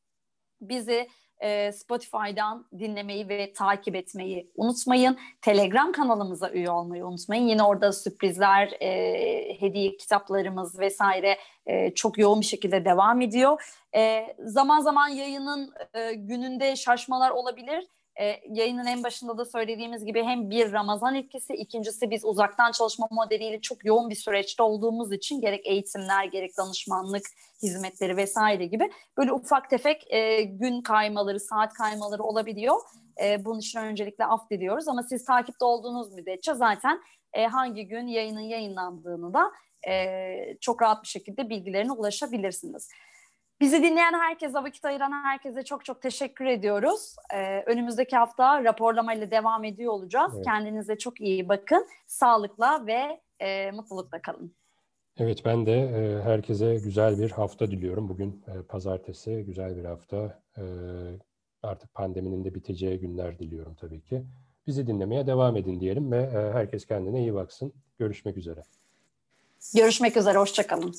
Bizi e, Spotify'dan dinlemeyi ve takip etmeyi unutmayın. Telegram kanalımıza üye olmayı unutmayın. Yine orada sürprizler, e, hediye kitaplarımız vesaire e, çok yoğun bir şekilde devam ediyor. E, zaman zaman yayının e, gününde şaşmalar olabilir e, yayının en başında da söylediğimiz gibi hem bir Ramazan etkisi, ikincisi biz uzaktan çalışma modeliyle çok yoğun bir süreçte olduğumuz için gerek eğitimler, gerek danışmanlık hizmetleri vesaire gibi böyle ufak tefek e, gün kaymaları, saat kaymaları olabiliyor. E, bunun için öncelikle af diliyoruz ama siz takipte olduğunuz müddetçe zaten e, hangi gün yayının yayınlandığını da e, çok rahat bir şekilde bilgilerine ulaşabilirsiniz. Bizi dinleyen herkese, vakit ayıran herkese çok çok teşekkür ediyoruz. Ee, önümüzdeki hafta raporlamayla devam ediyor olacağız. Evet. Kendinize çok iyi bakın. Sağlıkla ve e, mutlulukla kalın. Evet ben de e, herkese güzel bir hafta diliyorum. Bugün e, pazartesi güzel bir hafta. E, artık pandeminin de biteceği günler diliyorum tabii ki. Bizi dinlemeye devam edin diyelim ve e, herkes kendine iyi baksın. Görüşmek üzere. Görüşmek üzere, hoşçakalın.